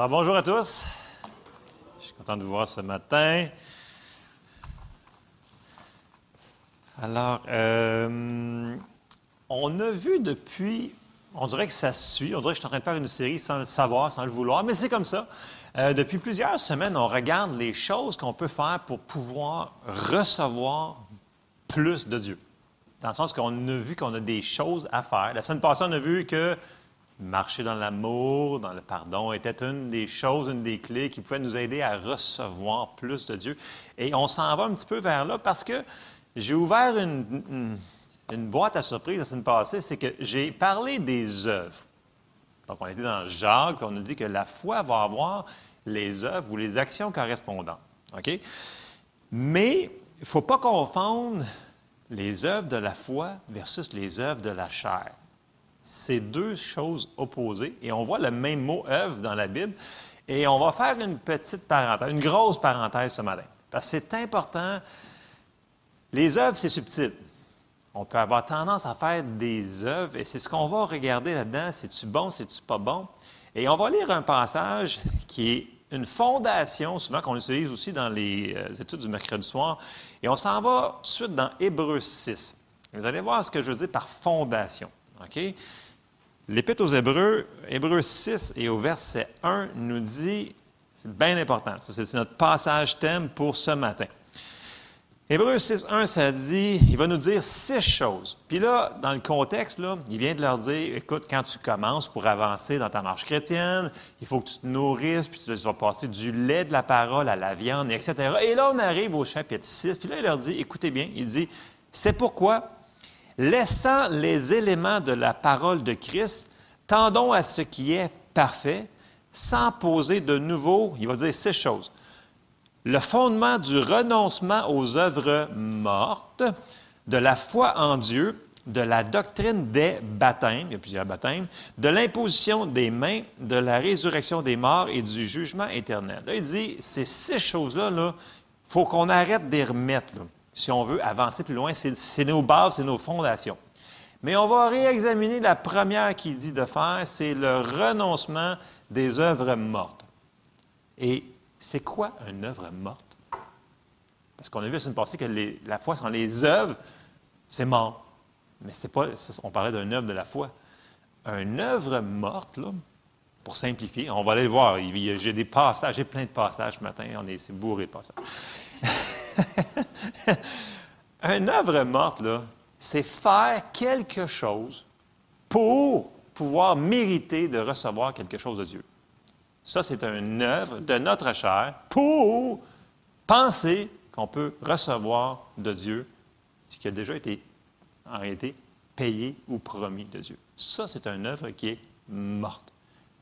Alors, bonjour à tous. Je suis content de vous voir ce matin. Alors, euh, on a vu depuis, on dirait que ça suit, on dirait que je suis en train de faire une série sans le savoir, sans le vouloir, mais c'est comme ça. Euh, depuis plusieurs semaines, on regarde les choses qu'on peut faire pour pouvoir recevoir plus de Dieu. Dans le sens qu'on a vu qu'on a des choses à faire. La semaine passée, on a vu que marcher dans l'amour, dans le pardon, était une des choses, une des clés qui pouvait nous aider à recevoir plus de Dieu. Et on s'en va un petit peu vers là parce que j'ai ouvert une, boîte à surprise la semaine passée, c'est que j'ai parlé des œuvres. Donc, on était dans Jacques, on a dit que la foi va avoir les œuvres ou les actions correspondantes. OK? Mais il ne faut pas confondre les œuvres de la foi versus les œuvres de la chair. C'est deux choses opposées. Et on voit le même mot œuvre dans la Bible. Et on va faire une petite parenthèse, une grosse parenthèse ce matin. Parce que c'est important. Les œuvres, c'est subtil. On peut avoir tendance à faire des œuvres, et c'est ce qu'on va regarder là-dedans. C'est-tu bon, c'est-tu pas bon? Et on va lire un passage qui est une fondation, souvent qu'on utilise aussi dans les euh, études du mercredi soir. Et on s'en va tout de suite dans Hébreu 6. Vous allez voir ce que je veux dire par fondation. OK? L'Épître aux Hébreux, Hébreux 6 et au verset 1 nous dit, c'est bien important, c'est notre passage thème pour ce matin. Hébreux 6, 1, ça dit, il va nous dire six choses. Puis là, dans le contexte, là, il vient de leur dire, écoute, quand tu commences pour avancer dans ta marche chrétienne, il faut que tu te nourrisses, puis tu vas passer du lait de la parole à la viande, etc. Et là, on arrive au chapitre 6, puis là, il leur dit, écoutez bien, il dit, c'est pourquoi, laissant les éléments de la parole de Christ, tendons à ce qui est parfait, sans poser de nouveau, il va dire six choses le fondement du renoncement aux œuvres mortes, de la foi en Dieu, de la doctrine des baptêmes, il y a plusieurs baptêmes, de l'imposition des mains, de la résurrection des morts et du jugement éternel. Là, il dit, ces six choses-là, il faut qu'on arrête les remettre, si on veut avancer plus loin. C'est nos bases, c'est nos fondations. Mais on va réexaminer la première qu'il dit de faire, c'est le renoncement des œuvres mortes. Et c'est quoi une œuvre morte? Parce qu'on a vu la semaine passée que la foi sans les œuvres, c'est mort. Mais c'est pas, on parlait d'une œuvre de la foi. Une œuvre morte, là, pour simplifier, on va aller le voir. J'ai des passages, j'ai plein de passages ce matin, on est, c'est bourré de passages. une œuvre morte, c'est faire quelque chose pour pouvoir mériter de recevoir quelque chose de Dieu. Ça, c'est une œuvre de notre chair pour penser qu'on peut recevoir de Dieu ce qui a déjà été, en réalité, payé ou promis de Dieu. Ça, c'est une œuvre qui est morte.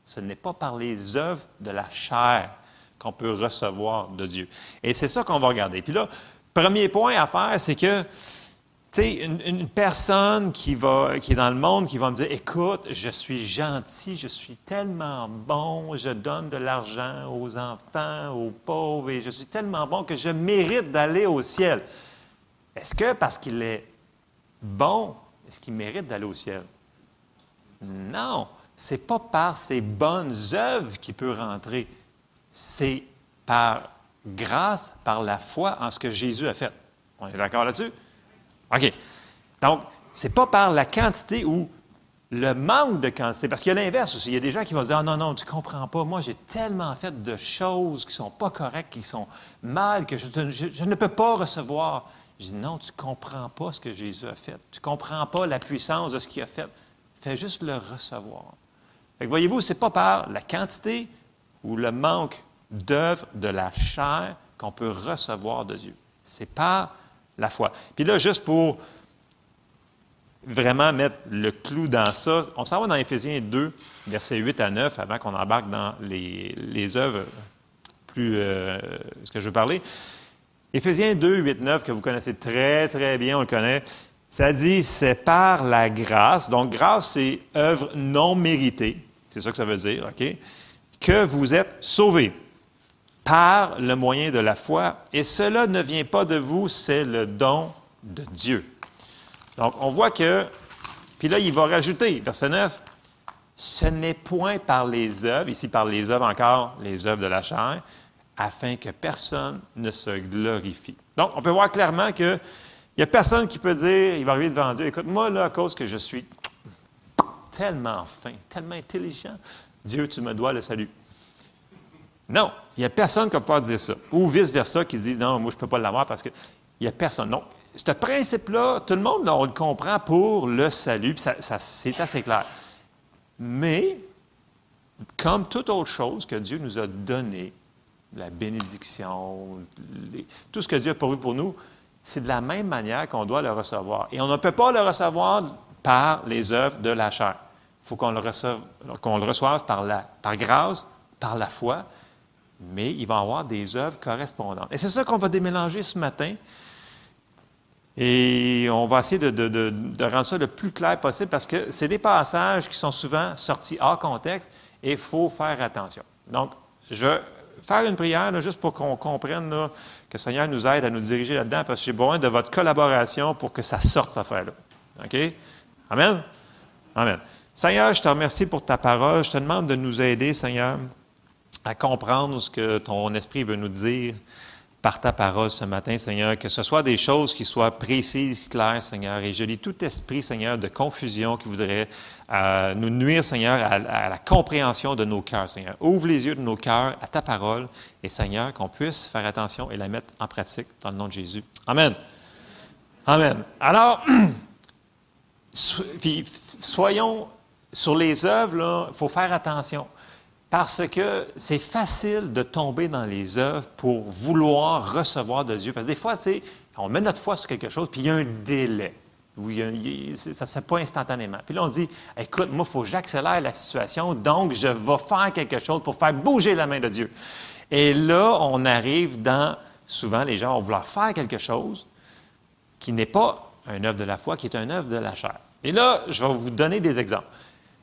Ce n'est pas par les œuvres de la chair qu'on peut recevoir de Dieu. Et c'est ça qu'on va regarder. Puis là, premier point à faire, c'est que tu sais, une, personne qui, va, qui est dans le monde, qui va me dire, écoute, je suis gentil, je suis tellement bon, je donne de l'argent aux enfants, aux pauvres, et je suis tellement bon que je mérite d'aller au ciel. Est-ce que parce qu'il est bon, est-ce qu'il mérite d'aller au ciel? Non, c'est pas par ses bonnes œuvres qu'il peut rentrer. C'est par grâce, par la foi en ce que Jésus a fait. On est d'accord là-dessus? OK. Donc, ce n'est pas par la quantité ou le manque de quantité, parce qu'il y a l'inverse aussi. Il y a des gens qui vont dire Ah non, non, tu ne comprends pas. Moi, j'ai tellement fait de choses qui ne sont pas correctes, qui sont mal, que je, ne peux pas recevoir. Je dis Non, tu ne comprends pas ce que Jésus a fait. Tu ne comprends pas la puissance de ce qu'il a fait. Fais juste le recevoir. voyez-vous, ce n'est pas par la quantité ou le manque d'œuvre de la chair qu'on peut recevoir de Dieu. C'est par la foi. Puis là, juste pour vraiment mettre le clou dans ça, on s'en va dans Éphésiens 2, versets 8 à 9, avant qu'on embarque dans les, les œuvres plus, euh, ce que je veux parler. Éphésiens 2, 8, 9, que vous connaissez très, très bien, on le connaît, ça dit, c'est par la grâce. Donc, grâce, c'est œuvre non méritée. C'est ça que ça veut dire, OK? Que vous êtes sauvés par le moyen de la foi, et cela ne vient pas de vous, c'est le don de Dieu. Donc, on voit que, puis là, il va rajouter, verset 9, Ce n'est point par les œuvres, ici par les œuvres encore, les œuvres de la chair, afin que personne ne se glorifie. Donc, on peut voir clairement qu'il n'y a personne qui peut dire, il va arriver devant Dieu, écoute, moi, là, à cause que je suis tellement fin, tellement intelligent, Dieu, tu me dois le salut. Non, il n'y a personne qui va pouvoir dire ça. Ou vice-versa, qui dit, non, moi, je ne peux pas l'avoir parce que. Il n'y a personne. Non. Ce principe-là, tout le monde, on le comprend pour le salut, puis ça, c'est assez clair. Mais, comme toute autre chose que Dieu nous a donné, la bénédiction, tout ce que Dieu a pourvu pour nous, c'est de la même manière qu'on doit le recevoir. Et on ne peut pas le recevoir par les œuvres de la chair. Il faut qu'on le, reçoive, qu'on le reçoive par, la, par grâce, par la foi, mais il va y avoir des œuvres correspondantes. Et c'est ça qu'on va démélanger ce matin. Et on va essayer de, rendre ça le plus clair possible parce que c'est des passages qui sont souvent sortis hors contexte et il faut faire attention. Donc, je vais faire une prière juste pour qu'on comprenne que le Seigneur nous aide à nous diriger là-dedans parce que j'ai besoin de votre collaboration pour que ça sorte, cette affaire-là. OK? Amen? Amen. Seigneur, je te remercie pour ta parole. Je te demande de nous aider, Seigneur, à comprendre ce que ton esprit veut nous dire par ta parole ce matin, Seigneur, que ce soit des choses qui soient précises, claires, Seigneur, et je lis tout esprit, Seigneur, de confusion qui voudrait euh, nous nuire, Seigneur, à, la compréhension de nos cœurs, Seigneur. Ouvre les yeux de nos cœurs à ta parole, et Seigneur, qu'on puisse faire attention et la mettre en pratique dans le nom de Jésus. Amen. Amen. Alors, soyons sur les œuvres, il faut faire attention. Parce que c'est facile de tomber dans les œuvres pour vouloir recevoir de Dieu. Parce que des fois, on met notre foi sur quelque chose, puis il y a un délai. Ça ne se fait pas instantanément. Puis là, on dit, écoute, moi, il faut que j'accélère la situation, donc je vais faire quelque chose pour faire bouger la main de Dieu. Et là, on arrive dans, souvent, les gens vont vouloir faire quelque chose qui n'est pas un œuvre de la foi, qui est un œuvre de la chair. Et là, je vais vous donner des exemples.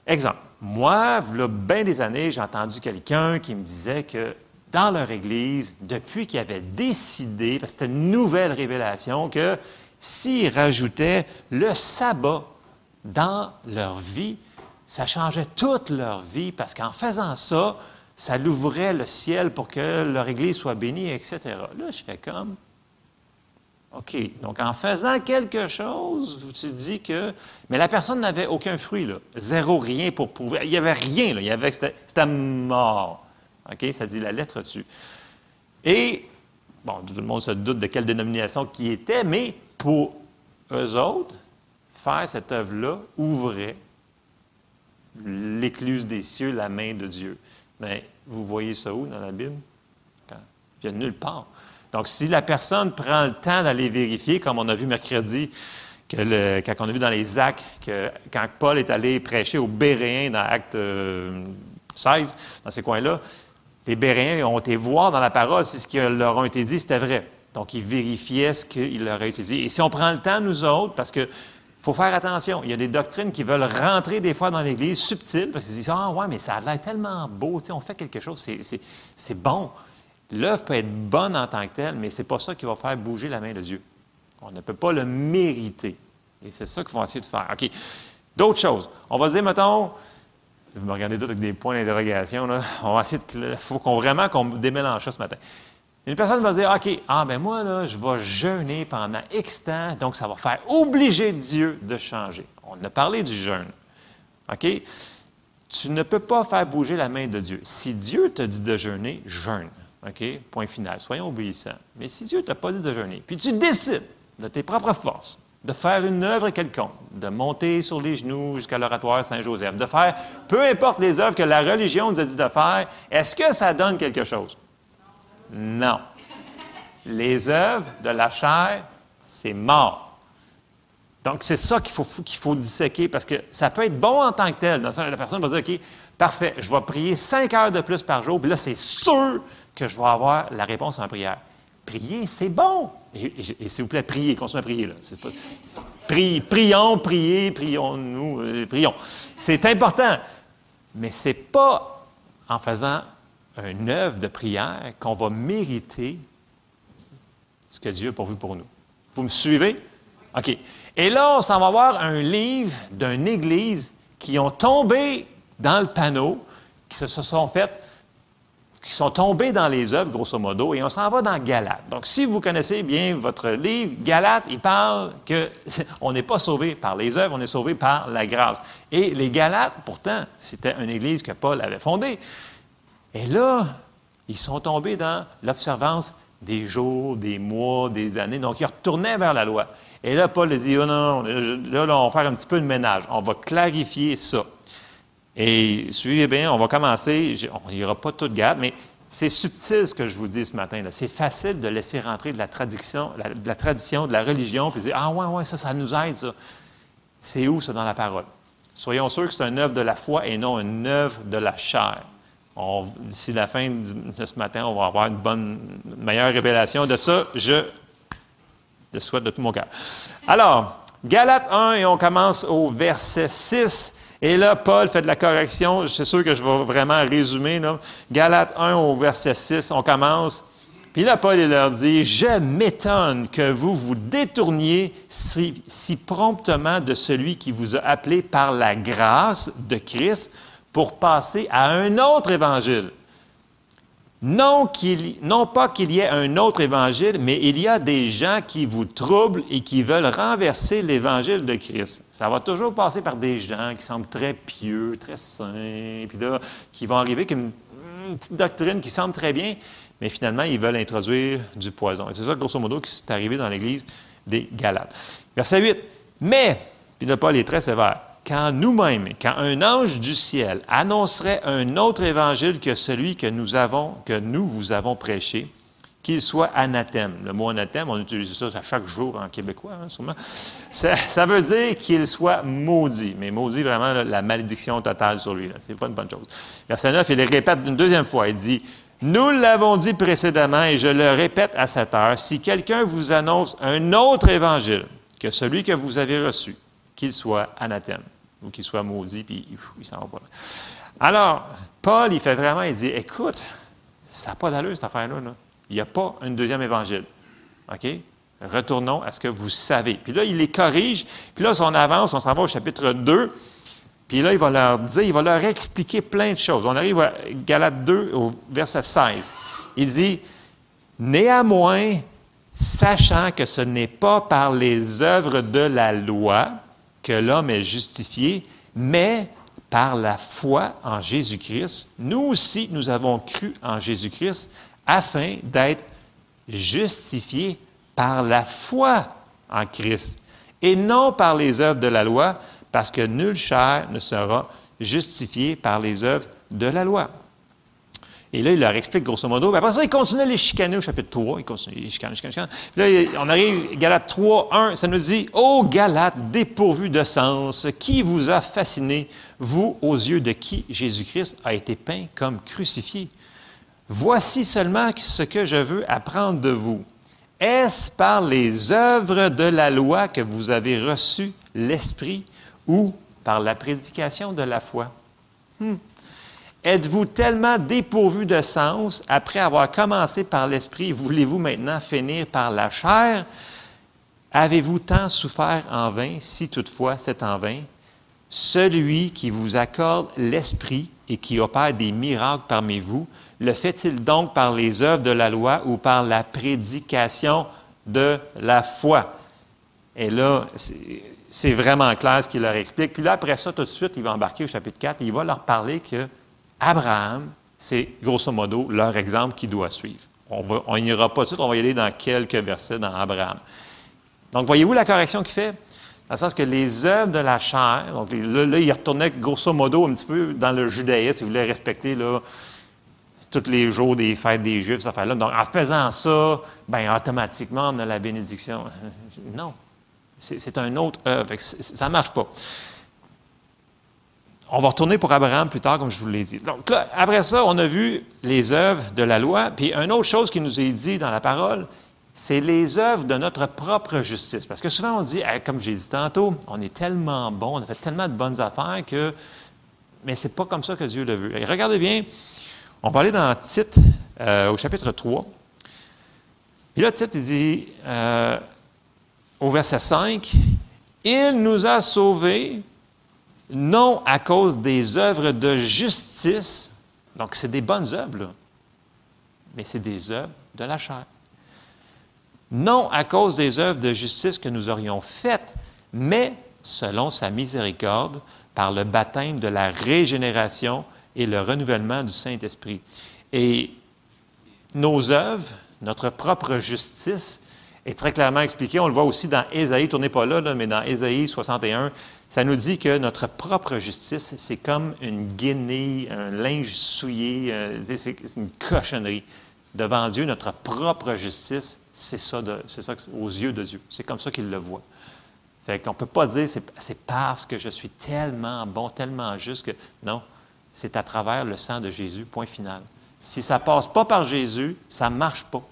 Exemple, moi, il y a bien des années, j'ai entendu quelqu'un qui me disait que dans leur Église, depuis qu'ils avaient décidé, parce que c'était une nouvelle révélation, que s'ils rajoutaient le sabbat dans leur vie, ça changeait toute leur vie, parce qu'en faisant ça, ça l'ouvrait le ciel pour que leur Église soit bénie, etc. Là, je fais comme, OK. Donc, en faisant quelque chose, te dis que. Mais la personne n'avait aucun fruit, là. Zéro, rien pour prouver. Il n'y avait rien, là. Il y avait... C'était mort. OK? Ça dit la lettre dessus. Et, bon, tout le monde se doute de quelle dénomination qui était, mais pour eux autres, faire cette œuvre-là ouvrait l'écluse des cieux, la main de Dieu. Mais vous voyez ça où dans la Bible? Il n'y a nulle part. Donc, si la personne prend le temps d'aller vérifier, comme on a vu mercredi, quand on a vu dans les actes, que quand Paul est allé prêcher aux Béréens dans Acte 16, euh, dans ces coins-là, les Béréens ont été voir dans la parole si ce qui leur a été dit, c'était vrai. Donc, ils vérifiaient ce qu'il leur a été dit. Et si on prend le temps, nous autres, parce que faut faire attention. Il y a des doctrines qui veulent rentrer des fois dans l'Église subtiles parce qu'ils disent Ah, ouais, mais ça a l'air tellement beau, on fait quelque chose, c'est bon. L'œuvre peut être bonne en tant que telle, mais ce n'est pas ça qui va faire bouger la main de Dieu. On ne peut pas le mériter. Et c'est ça qu'ils vont essayer de faire. OK. D'autres choses. On va dire, mettons, vous me regardez tous avec des points d'interrogation. On va essayer de. Il faut qu'on, vraiment qu'on démélange ça ce matin. Une personne va dire OK, ah ben moi, là, je vais jeûner pendant X temps, donc ça va faire obliger Dieu de changer. On a parlé du jeûne. OK? Tu ne peux pas faire bouger la main de Dieu. Si Dieu te dit de jeûner, jeûne. OK? Point final. Soyons obéissants. Mais si Dieu ne t'a pas dit de jeûner, puis tu décides de tes propres forces de faire une œuvre quelconque, de monter sur les genoux jusqu'à l'oratoire Saint-Joseph, de faire peu importe les œuvres que la religion nous a dit de faire, est-ce que ça donne quelque chose? Non. Les œuvres de la chair, c'est mort. Donc, c'est ça qu'il faut, qu'il faut disséquer parce que ça peut être bon en tant que tel. La personne va dire OK, parfait, je vais prier cinq heures de plus par jour, puis là, c'est sûr que je vais avoir la réponse en prière. Prier, c'est bon. Et, s'il vous plaît, priez, continuez à prier. Là. Pas... prions, priez, prions-nous, euh, prions. C'est important. Mais ce n'est pas en faisant une œuvre de prière qu'on va mériter ce que Dieu a pourvu pour nous. Vous me suivez? OK. Et là, on s'en va voir un livre d'une église qui ont tombé dans le panneau, qui se sont faites qui sont tombés dans les œuvres, grosso modo, et on s'en va dans Galate. Donc, si vous connaissez bien votre livre, Galate, il parle qu'on n'est pas sauvé par les œuvres, on est sauvé par la grâce. Et les Galates, pourtant, c'était une église que Paul avait fondée. Et là, ils sont tombés dans l'observance des jours, des mois, des années. Donc, ils retournaient vers la loi. Et là, Paul dit, oh non, là, là, on va faire un petit peu de ménage. On va clarifier ça. Et suivez bien, on va commencer, on n'ira pas tout garde, mais c'est subtil ce que je vous dis ce matin. C'est facile de laisser rentrer de la tradition, de la tradition, de la religion, puis dire Ah ouais, ouais, ça, ça nous aide, ça. C'est où ça dans la parole? Soyons sûrs que c'est un œuvre de la foi et non une œuvre de la chair. D'ici la fin de ce matin, on va avoir une bonne, meilleure révélation de ça. Je le souhaite de tout mon cœur. Alors, Galates 1, et on commence au verset 6. Et là, Paul fait de la correction. C'est sûr que je vais vraiment résumer. Là. Galates 1 au verset 6, on commence. Puis là, Paul il leur dit, Je m'étonne que vous vous détourniez si, si, promptement de celui qui vous a appelé par la grâce de Christ pour passer à un autre évangile non, pas qu'il y ait un autre évangile, mais il y a des gens qui vous troublent et qui veulent renverser l'évangile de Christ. Ça va toujours passer par des gens qui semblent très pieux, très saints, puis là, qui vont arriver avec une, petite doctrine qui semble très bien, mais finalement, ils veulent introduire du poison. c'est ça, grosso modo, qui est arrivé dans l'Église des Galates. Verset 8. Mais, puis là, Paul est très sévère quand nous-mêmes, quand un ange du ciel annoncerait un autre évangile que celui que nous avons, que nous vous avons prêché, qu'il soit anathème. Le mot anathème, on utilise ça à chaque jour en québécois, hein, sûrement. Ça, veut dire qu'il soit maudit. Mais maudit, vraiment, la malédiction totale sur lui. Ce n'est pas une bonne chose. Verset 9, il le répète une deuxième fois. Il dit Nous l'avons dit précédemment et je le répète à cette heure si quelqu'un vous annonce un autre évangile que celui que vous avez reçu, qu'il soit anathème ou qu'il soit maudit, puis il s'en va. Alors, Paul, il fait vraiment, il dit, écoute, ça n'a pas d'allure, cette affaire-là. Il n'y a pas un deuxième évangile. OK? Retournons à ce que vous savez. Puis là, il les corrige. Puis là, si on avance, on s'en va au chapitre 2. Puis là, il va leur dire, il va leur expliquer plein de choses. On arrive à Galates 2, au verset 16. Il dit, Néanmoins, sachant que ce n'est pas par les œuvres de la loi, que l'homme est justifié, mais par la foi en Jésus-Christ, nous aussi, nous avons cru en Jésus-Christ afin d'être justifiés par la foi en Christ et non par les œuvres de la loi, parce que nul chair ne sera justifié par les œuvres de la loi. Et là, il leur explique grosso modo. après ça, il continue à les chicaner au chapitre 3. Il continue, les chicaner, chicaner, chicaner. Puis là, on arrive, Galate 3, 1, ça nous dit Ô Galate, dépourvu de sens, qui vous a fasciné, vous, aux yeux de qui Jésus-Christ a été peint comme crucifié? Voici seulement ce que je veux apprendre de vous. Est-ce par les œuvres de la loi que vous avez reçu l'Esprit ou par la prédication de la foi? Hmm. Êtes-vous tellement dépourvu de sens après avoir commencé par l'esprit, voulez-vous maintenant finir par la chair? Avez-vous tant souffert en vain, si toutefois c'est en vain? Celui qui vous accorde l'esprit et qui opère des miracles parmi vous, le fait-il donc par les œuvres de la loi ou par la prédication de la foi? Et là, c'est vraiment clair ce qu'il leur explique. Puis là, après ça, tout de suite, il va embarquer au chapitre 4 et il va leur parler que Abraham, c'est grosso modo leur exemple qui doit suivre. On n'ira pas tout de suite, on va y aller dans quelques versets dans Abraham. Donc, voyez-vous la correction qu'il fait? Dans le sens que les œuvres de la chair, donc là, il retournait grosso modo un petit peu dans le judaïsme, il voulait respecter là, tous les jours des fêtes des Juifs, cette affaire-là. Donc, en faisant ça, ben, automatiquement, on a la bénédiction. Non. C'est un autre œuvre. Ça ne marche pas. On va retourner pour Abraham plus tard, comme je vous l'ai dit. Donc là, après ça, on a vu les œuvres de la loi. Puis une autre chose qui nous est dit dans la parole, c'est les œuvres de notre propre justice. Parce que souvent on dit, comme j'ai dit tantôt, on est tellement bon, on a fait tellement de bonnes affaires que, mais c'est pas comme ça que Dieu le veut. Et regardez bien, on va aller dans Tite, euh, au chapitre 3. Et là, Tite, il dit, euh, au verset 5, Il nous a sauvés non à cause des œuvres de justice. Donc, c'est des bonnes œuvres, mais c'est des œuvres de la chair. Non à cause des œuvres de justice que nous aurions faites, mais selon sa miséricorde, par le baptême de la régénération et le renouvellement du Saint-Esprit. Et nos œuvres, notre propre justice, est très clairement expliquée. On le voit aussi dans Ésaïe, tournez pas là, mais dans Ésaïe 61, ça nous dit que notre propre justice, c'est comme une guenille, un linge souillé, euh, c'est une cochonnerie. Devant Dieu, notre propre justice, c'est ça, c'est ça aux yeux de Dieu. C'est comme ça qu'il le voit. Fait qu'on ne peut pas dire c'est parce que je suis tellement bon, tellement juste que. Non, c'est à travers le sang de Jésus, point final. Si ça ne passe pas par Jésus, ça ne marche pas.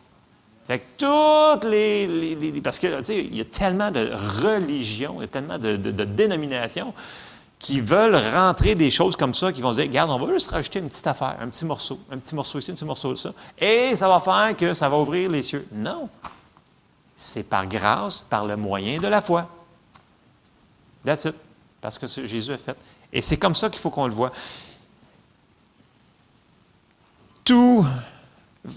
Fait que toutes les. parce que, tu sais, il y a tellement de religions, il y a tellement de, dénominations qui veulent rentrer des choses comme ça, qui vont dire, regarde, on va juste rajouter une petite affaire, un petit morceau, un petit morceau ici, un petit morceau ça, et ça va faire que ça va ouvrir les cieux. Non. C'est par grâce, par le moyen de la foi. That's it. Parce que Jésus a fait. Et c'est comme ça qu'il faut qu'on le voit. Tout.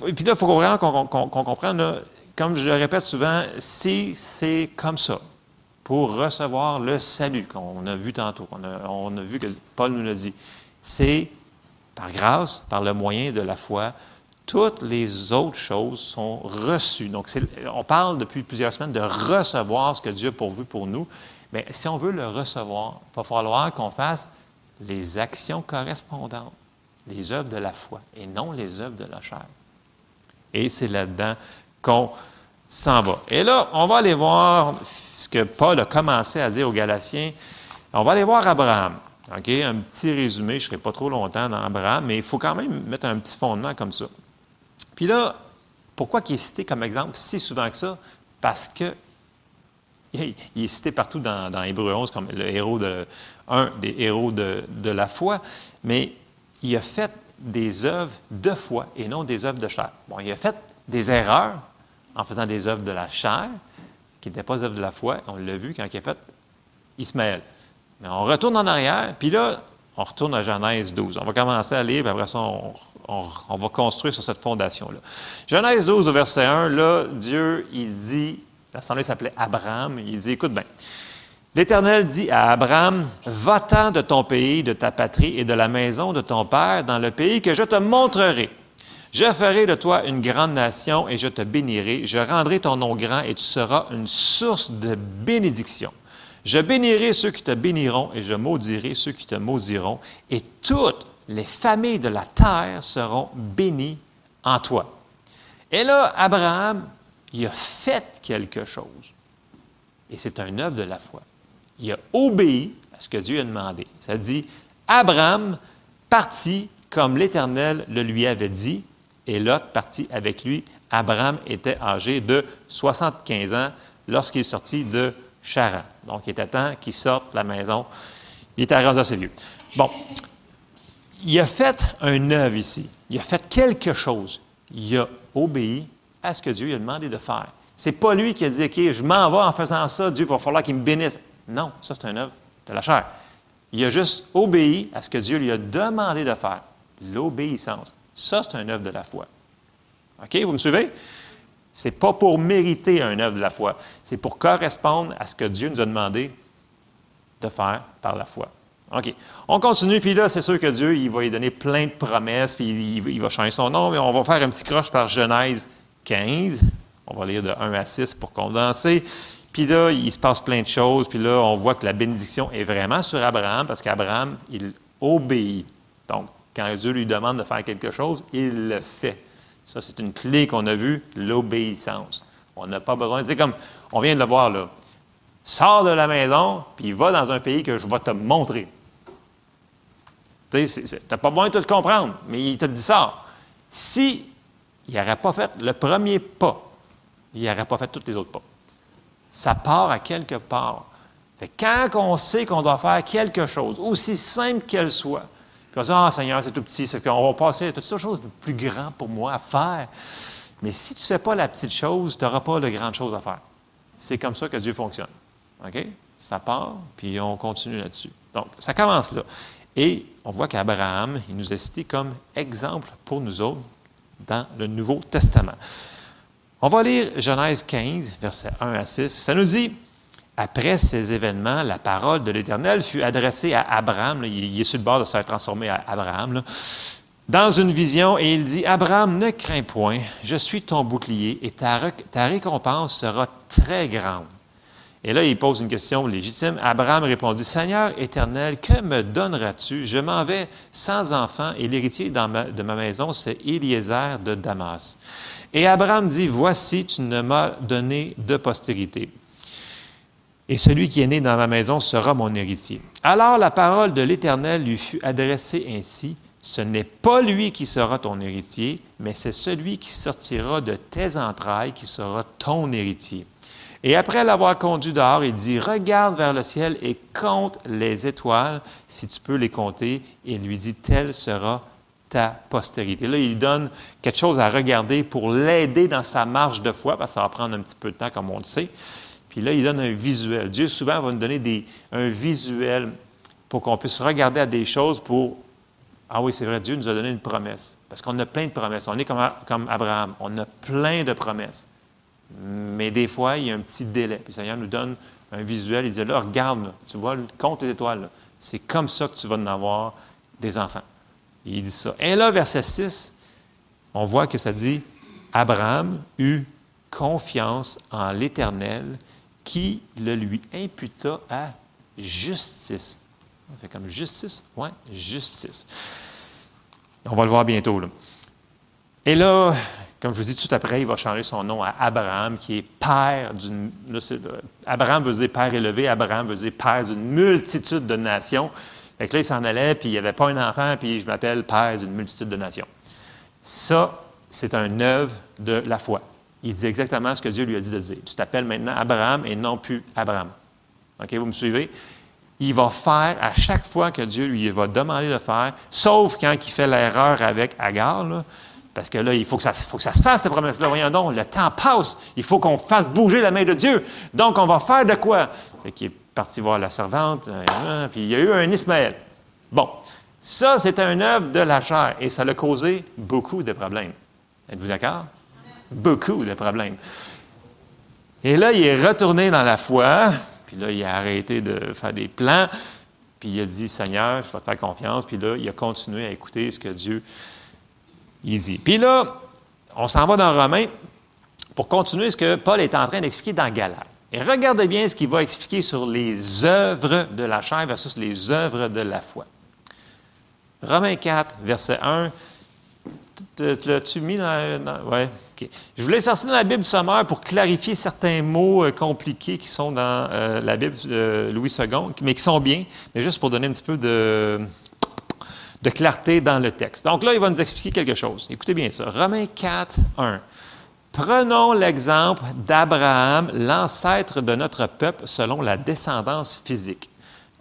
Et puis là, il faut vraiment qu'on comprenne, comme je le répète souvent, si c'est comme ça, pour recevoir le salut qu'on a vu tantôt, on a, on a vu que Paul nous l'a dit, c'est par grâce, par le moyen de la foi, toutes les autres choses sont reçues. Donc, on parle depuis plusieurs semaines de recevoir ce que Dieu a pourvu pour nous. Mais si on veut le recevoir, il va falloir qu'on fasse les actions correspondantes, les œuvres de la foi, et non les œuvres de la chair. Et c'est là-dedans qu'on s'en va. Et là, on va aller voir ce que Paul a commencé à dire aux Galatiens. On va aller voir Abraham. OK? Un petit résumé, je ne serai pas trop longtemps dans Abraham, mais il faut quand même mettre un petit fondement comme ça. Puis là, pourquoi il est cité comme exemple si souvent que ça? Parce que il est cité partout dans, Hébreu 11 comme le héros de, un des héros de, la foi, mais il a fait des œuvres de foi et non des œuvres de chair. Bon, il a fait des erreurs en faisant des œuvres de la chair, qui n'étaient pas œuvres de la foi. On l'a vu quand il a fait Ismaël. Mais on retourne en arrière, puis là, on retourne à Genèse 12. On va commencer à lire, puis après ça, on, va construire sur cette fondation-là. Genèse 12, au verset 1, là, Dieu, il dit L'assemblée s'appelait Abraham. Il dit Écoute bien, l'Éternel dit à Abraham Va-t'en de ton pays, de ta patrie et de la maison de ton père dans le pays que je te montrerai. Je ferai de toi une grande nation et je te bénirai. Je rendrai ton nom grand et tu seras une source de bénédiction. Je bénirai ceux qui te béniront et je maudirai ceux qui te maudiront. Et toutes les familles de la terre seront bénies en toi. Et là, Abraham il a fait quelque chose. Et c'est un œuvre de la foi. Il a obéi à ce que Dieu a demandé. Ça dit, Abraham partit comme l'Éternel le lui avait dit, et Lot partit avec lui. Abraham était âgé de 75 ans lorsqu'il est sorti de Charan. Donc, il était temps qu'il sorte de la maison. Il était rendu assez vieux. Bon, il a fait un œuvre ici. Il a fait quelque chose. Il a obéi à ce que Dieu lui a demandé de faire. C'est pas lui qui a dit, OK, je m'en vais en faisant ça, Dieu va falloir qu'il me bénisse. Non, ça c'est un œuvre de la chair. Il a juste obéi à ce que Dieu lui a demandé de faire. L'obéissance. Ça, c'est un œuvre de la foi. OK, vous me suivez? Ce n'est pas pour mériter un œuvre de la foi. C'est pour correspondre à ce que Dieu nous a demandé de faire par la foi. OK. On continue, puis là, c'est sûr que Dieu, il va lui donner plein de promesses, puis il, il va changer son nom, mais on va faire un petit croche par Genèse 15. On va lire de 1 à 6 pour condenser. Puis là, il se passe plein de choses. Puis là, on voit que la bénédiction est vraiment sur Abraham parce qu'Abraham, il obéit. Donc, quand Dieu lui demande de faire quelque chose, il le fait. Ça, c'est une clé qu'on a vue, l'obéissance. On n'a pas besoin, c'est comme, on vient de le voir là. Sors de la maison, puis va dans un pays que je vais te montrer. Tu n'as pas besoin de tout comprendre, mais il te dit ça. Si il n'aurait pas fait le premier pas, il n'aurait pas fait tous les autres pas. Ça part à quelque part. quand on sait qu'on doit faire quelque chose, aussi simple qu'elle soit, puis on se dit, ah Seigneur, c'est tout petit, c'est qu'on va passer à toutes choses de plus grand pour moi à faire. Mais si tu ne fais pas la petite chose, tu n'auras pas de grande chose à faire. C'est comme ça que Dieu fonctionne. OK? Ça part, puis on continue là-dessus. Donc, ça commence là. Et on voit qu'Abraham, il nous est cité comme exemple pour nous autres dans le Nouveau Testament. On va lire Genèse 15, versets 1 à 6. Ça nous dit, après ces événements, la parole de l'Éternel fut adressée à Abraham. il, est sur le bord de se faire transformer à Abraham. dans une vision, et il dit, Abraham, ne crains point, je suis ton bouclier, et ta, ta récompense sera très grande. Et là, il pose une question légitime. Abraham répondit, Seigneur éternel, que me donneras-tu? Je m'en vais sans enfant, et l'héritier de ma maison, c'est Eliezer de Damas. Et Abraham dit, Voici, tu ne m'as donné de postérité. Et celui qui est né dans ma maison sera mon héritier. Alors la parole de l'Éternel lui fut adressée ainsi, Ce n'est pas lui qui sera ton héritier, mais c'est celui qui sortira de tes entrailles qui sera ton héritier. Et après l'avoir conduit dehors, il dit, Regarde vers le ciel et compte les étoiles, si tu peux les compter. Il lui dit, Telle sera ta postérité. Là, il donne quelque chose à regarder pour l'aider dans sa marche de foi, parce que ça va prendre un petit peu de temps, comme on le sait. Puis là, il donne un visuel. Dieu, souvent, va nous donner un visuel pour qu'on puisse regarder à des choses pour. Ah oui, c'est vrai, Dieu nous a donné une promesse. Parce qu'on a plein de promesses. On est comme, comme Abraham. On a plein de promesses. Mais des fois, il y a un petit délai. Puis le Seigneur nous donne un visuel. Il dit là, regarde, tu vois, compte les étoiles. C'est comme ça que tu vas en avoir des enfants. Il dit ça. Et là, verset 6, on voit que ça dit Abraham eut confiance en l'Éternel qui le lui imputa à justice. On fait comme justice? Oui, justice. On va le voir bientôt. Et là, comme je vous dis tout après, il va changer son nom à Abraham, qui est père d'une. Abraham veut dire père élevé, Abraham veut dire père d'une multitude de nations. Fait que là, il s'en allait, puis il n'y avait pas un enfant, puis je m'appelle père d'une multitude de nations. Ça, c'est un œuvre de la foi. Il dit exactement ce que Dieu lui a dit de dire. Tu t'appelles maintenant Abraham et non plus Abraham. OK, vous me suivez? Il va faire à chaque fois que Dieu lui va demander de faire, sauf quand il fait l'erreur avec Agar, parce que là, il faut que, ça, faut que ça se fasse, cette promesse-là. Voyons donc, le temps passe. Il faut qu'on fasse bouger la main de Dieu. Donc, on va faire de quoi? Fait qu'il parti voir la servante, euh, puis il y a eu un Ismaël. Bon, ça, c'était un œuvre de la chair et ça l'a causé beaucoup de problèmes. Êtes-vous d'accord? Beaucoup de problèmes. Et là, il est retourné dans la foi, puis là, il a arrêté de faire des plans, puis il a dit, Seigneur, je vais te faire confiance, puis là, il a continué à écouter ce que Dieu il dit. Puis là, on s'en va dans Romains pour continuer ce que Paul est en train d'expliquer dans Galate. Et regardez bien ce qu'il va expliquer sur les œuvres de la chair versus les œuvres de la foi. Romains 4, verset 1. L'as-tu mis dans. OK. Je voulais sortir dans la Bible sommaire pour clarifier certains mots euh, compliqués qui sont dans euh, la Bible euh, Louis II, mais qui sont bien, mais juste pour donner un petit peu de, de clarté dans le texte. Donc là, il va nous expliquer quelque chose. Écoutez bien ça. Romains 4, 1. Prenons l'exemple d'Abraham, l'ancêtre de notre peuple selon la descendance physique.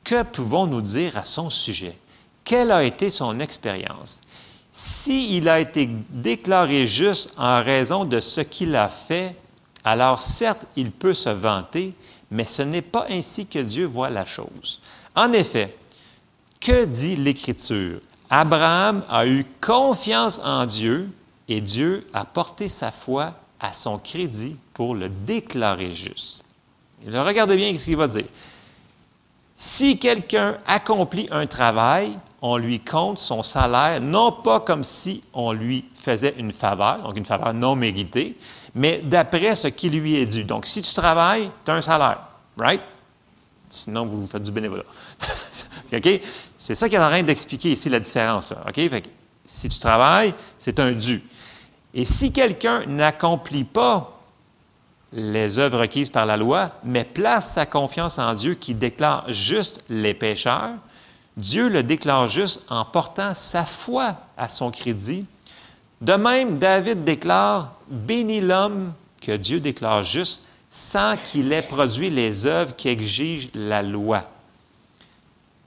Que pouvons-nous dire à son sujet? Quelle a été son expérience? S'il a été déclaré juste en raison de ce qu'il a fait, alors certes, il peut se vanter, mais ce n'est pas ainsi que Dieu voit la chose. En effet, que dit l'Écriture? Abraham a eu confiance en Dieu et Dieu a porté sa foi à son crédit pour le déclarer juste. regardez bien ce qu'il va dire. Si quelqu'un accomplit un travail, on lui compte son salaire, non pas comme si on lui faisait une faveur, donc une faveur non méritée, mais d'après ce qui lui est dû. Donc, si tu travailles, tu as un salaire, right? Sinon, vous, vous faites du bénévolat. OK? C'est ça qu'il est en train d'expliquer ici, la différence. Si tu travailles, c'est un dû. Et si quelqu'un n'accomplit pas les œuvres requises par la loi, mais place sa confiance en Dieu qui déclare juste les pécheurs, Dieu le déclare juste en portant sa foi à son crédit. De même, David déclare Béni l'homme que Dieu déclare juste sans qu'il ait produit les œuvres qui exigent la loi.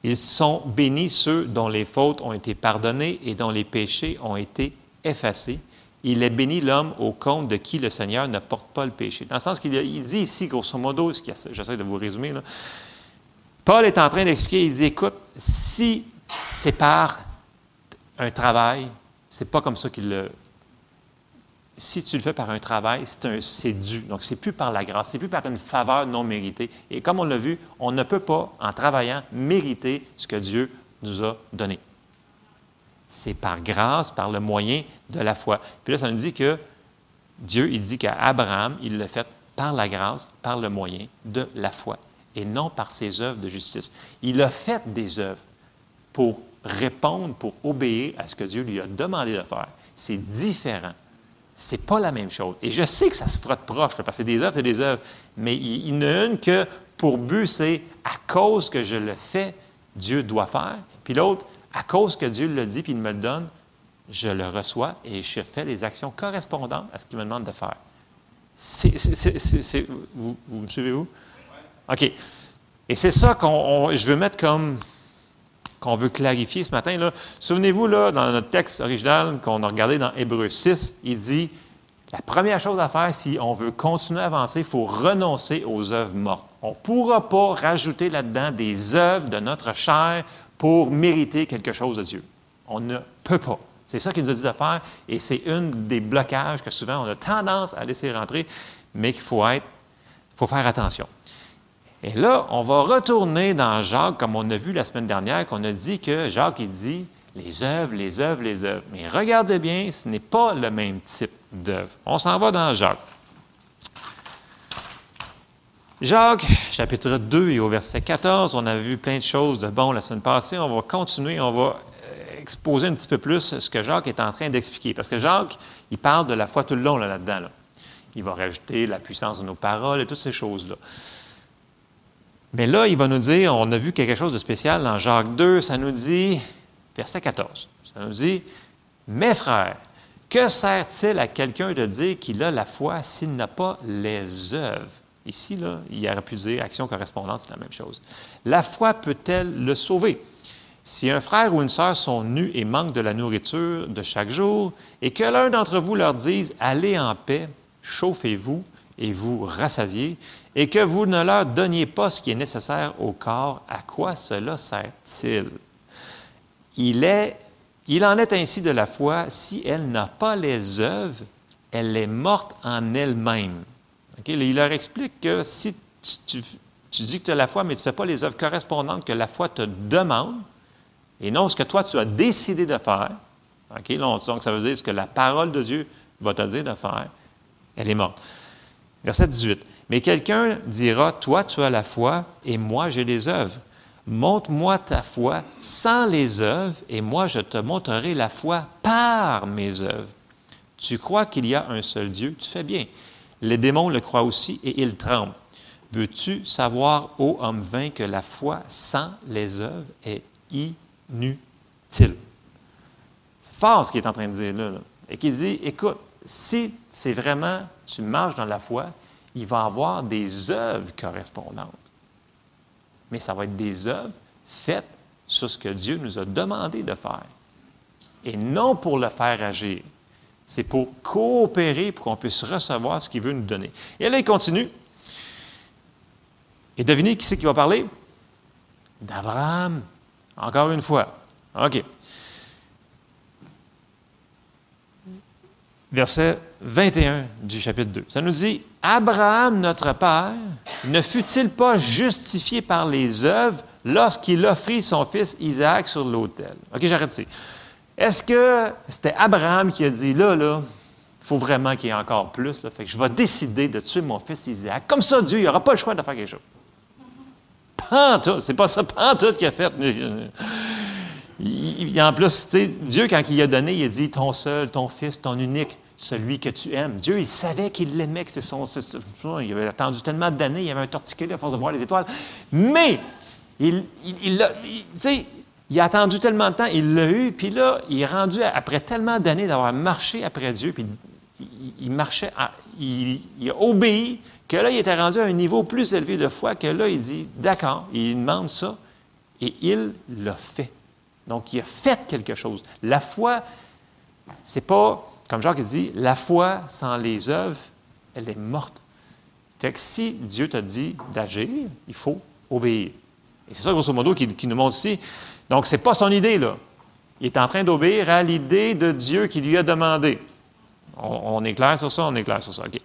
Ils sont bénis ceux dont les fautes ont été pardonnées et dont les péchés ont été effacés. Il est béni l'homme au compte de qui le Seigneur ne porte pas le péché. Dans le sens qu'il dit ici, grosso modo, ce j'essaie de vous résumer, Paul est en train d'expliquer, il dit, écoute, si c'est par un travail, c'est pas comme ça qu'il le... Si tu le fais par un travail, c'est dû. Donc, c'est plus par la grâce, c'est plus par une faveur non méritée. Et comme on l'a vu, on ne peut pas, en travaillant, mériter ce que Dieu nous a donné. C'est par grâce, par le moyen de la foi. Puis là, ça nous dit que Dieu, il dit qu'à Abraham, il l'a fait par la grâce, par le moyen de la foi, et non par ses œuvres de justice. Il a fait des œuvres pour répondre, pour obéir à ce que Dieu lui a demandé de faire. C'est différent. C'est pas la même chose. Et je sais que ça se frotte proche, parce que c'est des œuvres, c'est des œuvres. Mais il, il n'y en a une que pour but, c'est à cause que je le fais, Dieu doit faire. Puis l'autre, à cause que Dieu le dit, puis il me le donne, je le reçois et je fais les actions correspondantes à ce qu'il me demande de faire. vous, me suivez-vous? OK. Et c'est ça qu'on je veux mettre comme qu'on veut clarifier ce matin. Souvenez-vous, dans notre texte original qu'on a regardé dans Hébreu 6, il dit la première chose à faire, si on veut continuer à avancer, il faut renoncer aux œuvres mortes. On ne pourra pas rajouter là-dedans des œuvres de notre chair pour mériter quelque chose de Dieu. On ne peut pas. C'est ça qu'il nous a dit de faire et c'est un des blocages que souvent on a tendance à laisser rentrer, mais qu'il faut faut faire attention. Et là, on va retourner dans Jacques, comme on a vu la semaine dernière, qu'on a dit que Jacques, il dit les œuvres, les œuvres, les œuvres. Mais regardez bien, ce n'est pas le même type d'œuvre. On s'en va dans Jacques. Jacques, chapitre 2 et au verset 14, on a vu plein de choses de bon la semaine passée. On va continuer, on va exposer un petit peu plus ce que Jacques est en train d'expliquer. Parce que Jacques, il parle de la foi tout le long là-dedans. Il va rajouter la puissance de nos paroles et toutes ces choses-là. Mais là, il va nous dire, on a vu quelque chose de spécial dans Jacques 2, ça nous dit, verset 14, ça nous dit, Mes frères, que sert-il à quelqu'un de dire qu'il a la foi s'il n'a pas les œuvres? Ici, là, il aurait pu dire action correspondante, c'est la même chose. La foi peut-elle le sauver? Si un frère ou une sœur sont nus et manquent de la nourriture de chaque jour, et que l'un d'entre vous leur dise Allez en paix, chauffez-vous et vous rassasiez, et que vous ne leur donniez pas ce qui est nécessaire au corps, à quoi cela sert-il? Il, est, il en est ainsi de la foi, si elle n'a pas les œuvres, elle est morte en elle-même. Il leur explique que si tu, dis que tu as la foi, mais tu ne fais pas les œuvres correspondantes que la foi te demande, et non ce que toi, tu as décidé de faire. Donc, ça veut dire ce que la parole de Dieu va te dire de faire. Elle est morte. Verset 18. Mais quelqu'un dira, toi, tu as la foi et moi, j'ai les œuvres. Montre-moi ta foi sans les œuvres et moi, je te montrerai la foi par mes œuvres. Tu crois qu'il y a un seul Dieu, tu fais bien. Les démons le croient aussi et ils tremblent. Veux-tu savoir, ô homme vain, que la foi sans les œuvres est inutile? C'est fort ce qu'il est en train de dire là. Et qu'il dit, écoute, si c'est vraiment, tu marches dans la foi, il va avoir des œuvres correspondantes. Mais ça va être des œuvres faites sur ce que Dieu nous a demandé de faire. Et non pour le faire agir. C'est pour coopérer, pour qu'on puisse recevoir ce qu'il veut nous donner. Et là, il continue. Et devinez qui c'est qui va parler? D'Abraham. Encore une fois. OK. Verset 21 du chapitre 2. Ça nous dit Abraham, notre Père, ne fut-il pas justifié par les œuvres lorsqu'il offrit son fils Isaac sur l'autel? OK, j'arrête ici. Est-ce que c'était Abraham qui a dit là, là, il faut vraiment qu'il y ait encore plus, fait que je vais décider de tuer mon fils Isaac? Comme ça, Dieu, il n'aura pas le choix de faire quelque chose. Pantoute, c'est pas ça, Pantoute qui a fait. Il, en plus, Dieu, quand il a donné, il a dit ton seul, ton fils, ton unique, celui que tu aimes. Dieu, il savait qu'il l'aimait, que c'est son. il avait attendu tellement d'années, il avait un torticolis à force de voir les étoiles. Mais, il, il, il a attendu tellement de temps, il l'a eu, puis là, il est rendu, après tellement d'années d'avoir marché après Dieu, puis il, marchait, il, il, a obéi, que là, il était rendu à un niveau plus élevé de foi, que là, il dit, d'accord, il demande ça, et il l'a fait. Donc, il a fait quelque chose. La foi, c'est pas, comme Jacques dit, la foi sans les œuvres, elle est morte. Fait que si Dieu t'a dit d'agir, il faut obéir. Et c'est ça, grosso modo, qui, nous montre ici. Donc, ce n'est pas son idée, là. Il est en train d'obéir à l'idée de Dieu qui lui a demandé. On, est clair sur ça? On est clair sur ça. OK.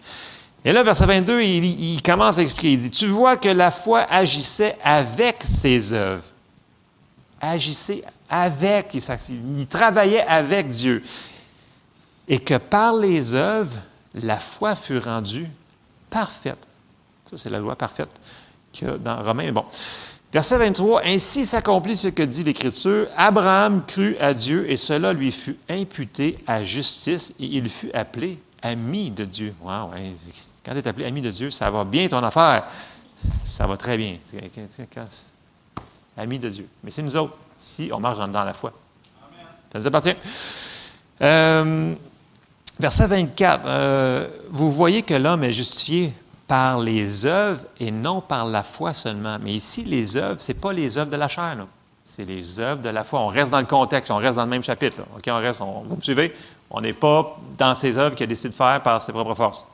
Et là, verset 22, il, il, commence à expliquer. Il dit Tu vois que la foi agissait avec ses œuvres. Agissait avec. Il travaillait avec Dieu. Et que par les œuvres, la foi fut rendue parfaite. Ça, c'est la loi parfaite que dans Romains. Bon. Verset 23, Ainsi s'accomplit ce que dit l'Écriture. Abraham crut à Dieu et cela lui fut imputé à justice et il fut appelé ami de Dieu. Wow, quand tu es appelé ami de Dieu, ça va bien ton affaire. Ça va très bien. Ami de Dieu. Mais c'est nous autres, si on marche dans la foi. Ça nous appartient. Euh, verset 24, euh, vous voyez que l'homme est justifié par les œuvres et non par la foi seulement. Mais ici, les œuvres, ce n'est pas les œuvres de la chair, c'est les œuvres de la foi. On reste dans le contexte, on reste dans le même chapitre. On reste, vous me suivez? On n'est pas dans ces œuvres qu'il a décidé de faire par ses propres forces.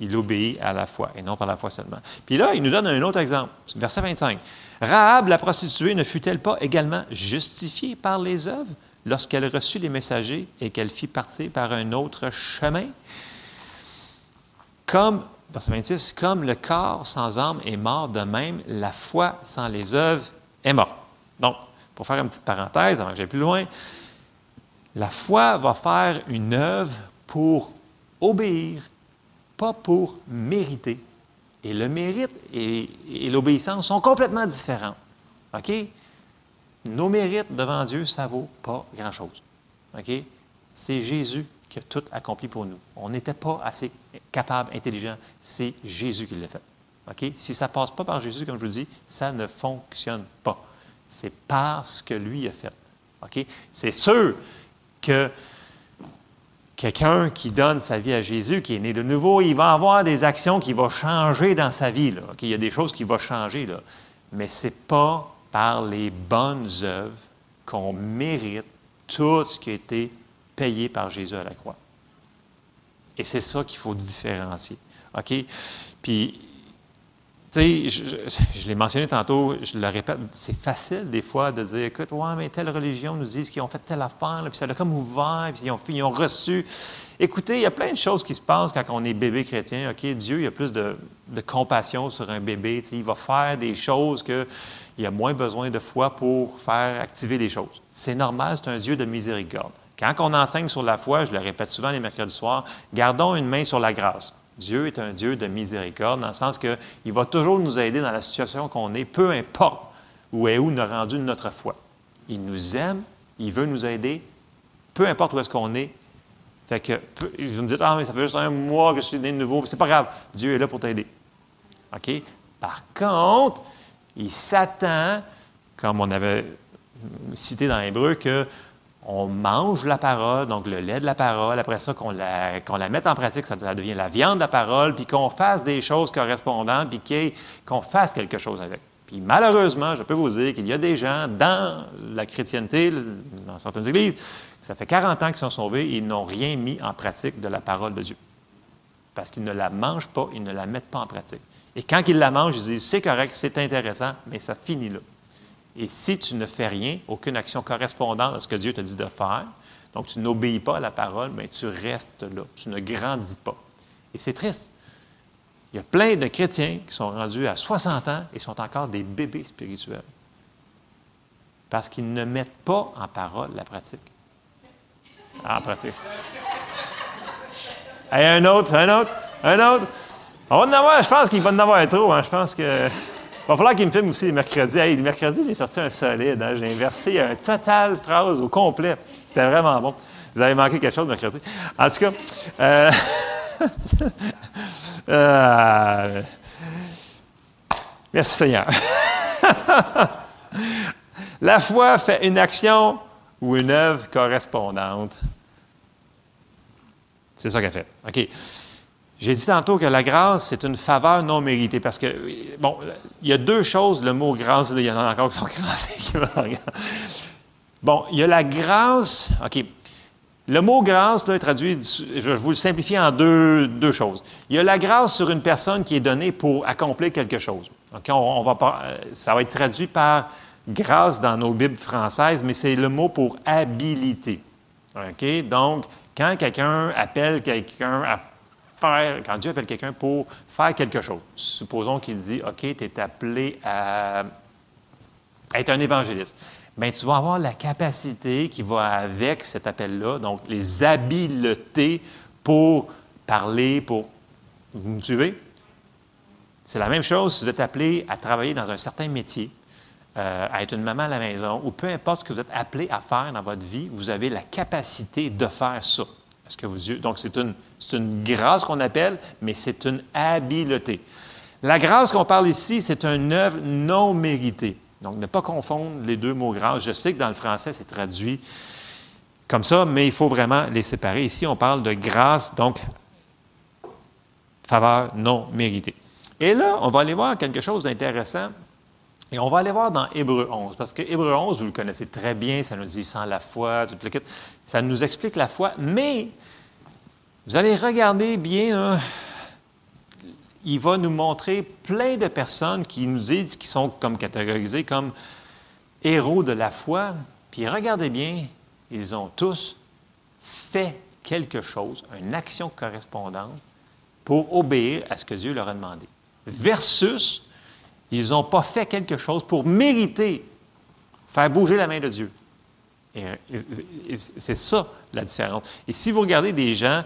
Il obéit à la foi et non par la foi seulement. Puis là, il nous donne un autre exemple, verset 25. Rahab, la prostituée, ne fut-elle pas également justifiée par les œuvres? Lorsqu'elle reçut les messagers et qu'elle fit partir par un autre chemin? Comme verset 26, comme le corps sans âme est mort, de même, la foi sans les œuvres est morte. Donc, pour faire une petite parenthèse, avant que j'aille plus loin, la foi va faire une œuvre pour obéir, pas pour mériter. Et le mérite et, et l'obéissance sont complètement différents. OK? Nos mérites devant Dieu, ça ne vaut pas grand-chose. C'est Jésus qui a tout accompli pour nous. On n'était pas assez capable, intelligent. C'est Jésus qui l'a fait. Si ça ne passe pas par Jésus, comme je vous dis, ça ne fonctionne pas. C'est parce que lui a fait. C'est sûr que quelqu'un qui donne sa vie à Jésus, qui est né de nouveau, il va avoir des actions qui vont changer dans sa vie. Il y a des choses qui vont changer. Mais ce n'est pas par les bonnes œuvres qu'on mérite tout ce qui a été payé par Jésus à la croix. Et c'est ça qu'il faut différencier. OK? Puis, tu sais, je, l'ai mentionné tantôt, je le répète, c'est facile des fois de dire, écoute, ouais, mais telle religion nous dit qu'ils ont fait telle affaire, puis ça l'a comme ouvert, puis ils ont, ils ont reçu. Écoutez, il y a plein de choses qui se passent quand on est bébé chrétien. OK, Dieu, il a plus de, de compassion sur un bébé. Il va faire des choses qu'il y a moins besoin de foi pour faire activer des choses. C'est normal, c'est un Dieu de miséricorde. Quand on enseigne sur la foi, je le répète souvent les mercredis soirs, gardons une main sur la grâce. Dieu est un Dieu de miséricorde, dans le sens qu'il va toujours nous aider dans la situation qu'on est, peu importe où est où nous a rendu notre foi. Il nous aime, il veut nous aider, peu importe où est-ce qu'on est. Fait que, vous me dites, ah, mais ça fait juste un mois que je suis né de nouveau, c'est pas grave, Dieu est là pour t'aider. Par contre, il s'attend, comme on avait cité dans l'Hébreu, que on mange la parole, donc le lait de la parole, après ça, qu'on la, qu'on la mette en pratique, ça, devient la viande de la parole, puis qu'on fasse des choses correspondantes, puis qu'on fasse quelque chose avec. Puis malheureusement, je peux vous dire qu'il y a des gens dans la chrétienté, dans certaines églises, ça fait 40 ans qu'ils sont sauvés et ils n'ont rien mis en pratique de la parole de Dieu. Parce qu'ils ne la mangent pas, ils ne la mettent pas en pratique. Et quand ils la mangent, ils disent, c'est correct, c'est intéressant, mais ça finit là. Et si tu ne fais rien, aucune action correspondante à ce que Dieu te dit de faire, donc tu n'obéis pas à la parole, mais tu restes là. Tu ne grandis pas. Et c'est triste. Il y a plein de chrétiens qui sont rendus à 60 ans et sont encore des bébés spirituels. Parce qu'ils ne mettent pas en parole la pratique. En pratique. Et un autre, un autre, un autre. On va en avoir, je pense qu'il va en avoir trop. Hein. Je pense que. Il va falloir qu'il me filme aussi les mercredis. Hey, les mercredis, j'ai sorti un solide. Hein. J'ai inversé un total phrase au complet. C'était vraiment bon. Vous avez manqué quelque chose mercredi. En tout cas, euh, euh, merci Seigneur. La foi fait une action ou une œuvre correspondante. C'est ça qu'elle fait. OK. J'ai dit tantôt que la grâce, c'est une faveur non méritée parce que, bon, il y a deux choses, le mot grâce, il y en a encore qui sont gravés. bon, il y a la grâce, OK. Le mot grâce là, est traduit, je vais vous le simplifier en deux, deux choses. Il y a la grâce sur une personne qui est donnée pour accomplir quelque chose. On, va, ça va être traduit par grâce dans nos Bibles françaises, mais c'est le mot pour habilité. Donc, quand quelqu'un appelle quelqu'un à quand Dieu appelle quelqu'un pour faire quelque chose, supposons qu'il dit, OK, tu es appelé à être un évangéliste. Bien, tu vas avoir la capacité qui va avec cet appel-là, donc les habiletés pour parler, pour... Vous me suivez? C'est la même chose si vous êtes appelé à travailler dans un certain métier, euh, à être une maman à la maison, ou peu importe ce que vous êtes appelé à faire dans votre vie, vous avez la capacité de faire ça. Donc, c'est une, une grâce qu'on appelle, mais c'est une habileté. La grâce qu'on parle ici, c'est une œuvre non méritée. Donc, ne pas confondre les deux mots grâce. Je sais que dans le français, c'est traduit comme ça, mais il faut vraiment les séparer. Ici, on parle de grâce, donc faveur non méritée. Et là, on va aller voir quelque chose d'intéressant. Et on va aller voir dans Hébreu 11, parce que Hébreu 11, vous le connaissez très bien, ça nous dit sans la foi, Ça nous explique la foi, mais vous allez regarder bien, il va nous montrer plein de personnes qui nous disent, qui sont comme catégorisées comme héros de la foi. Puis regardez bien, ils ont tous fait quelque chose, une action correspondante pour obéir à ce que Dieu leur a demandé. Versus, ils n'ont pas fait quelque chose pour mériter, faire bouger la main de Dieu. Et, c'est ça la différence. Et si vous regardez des gens,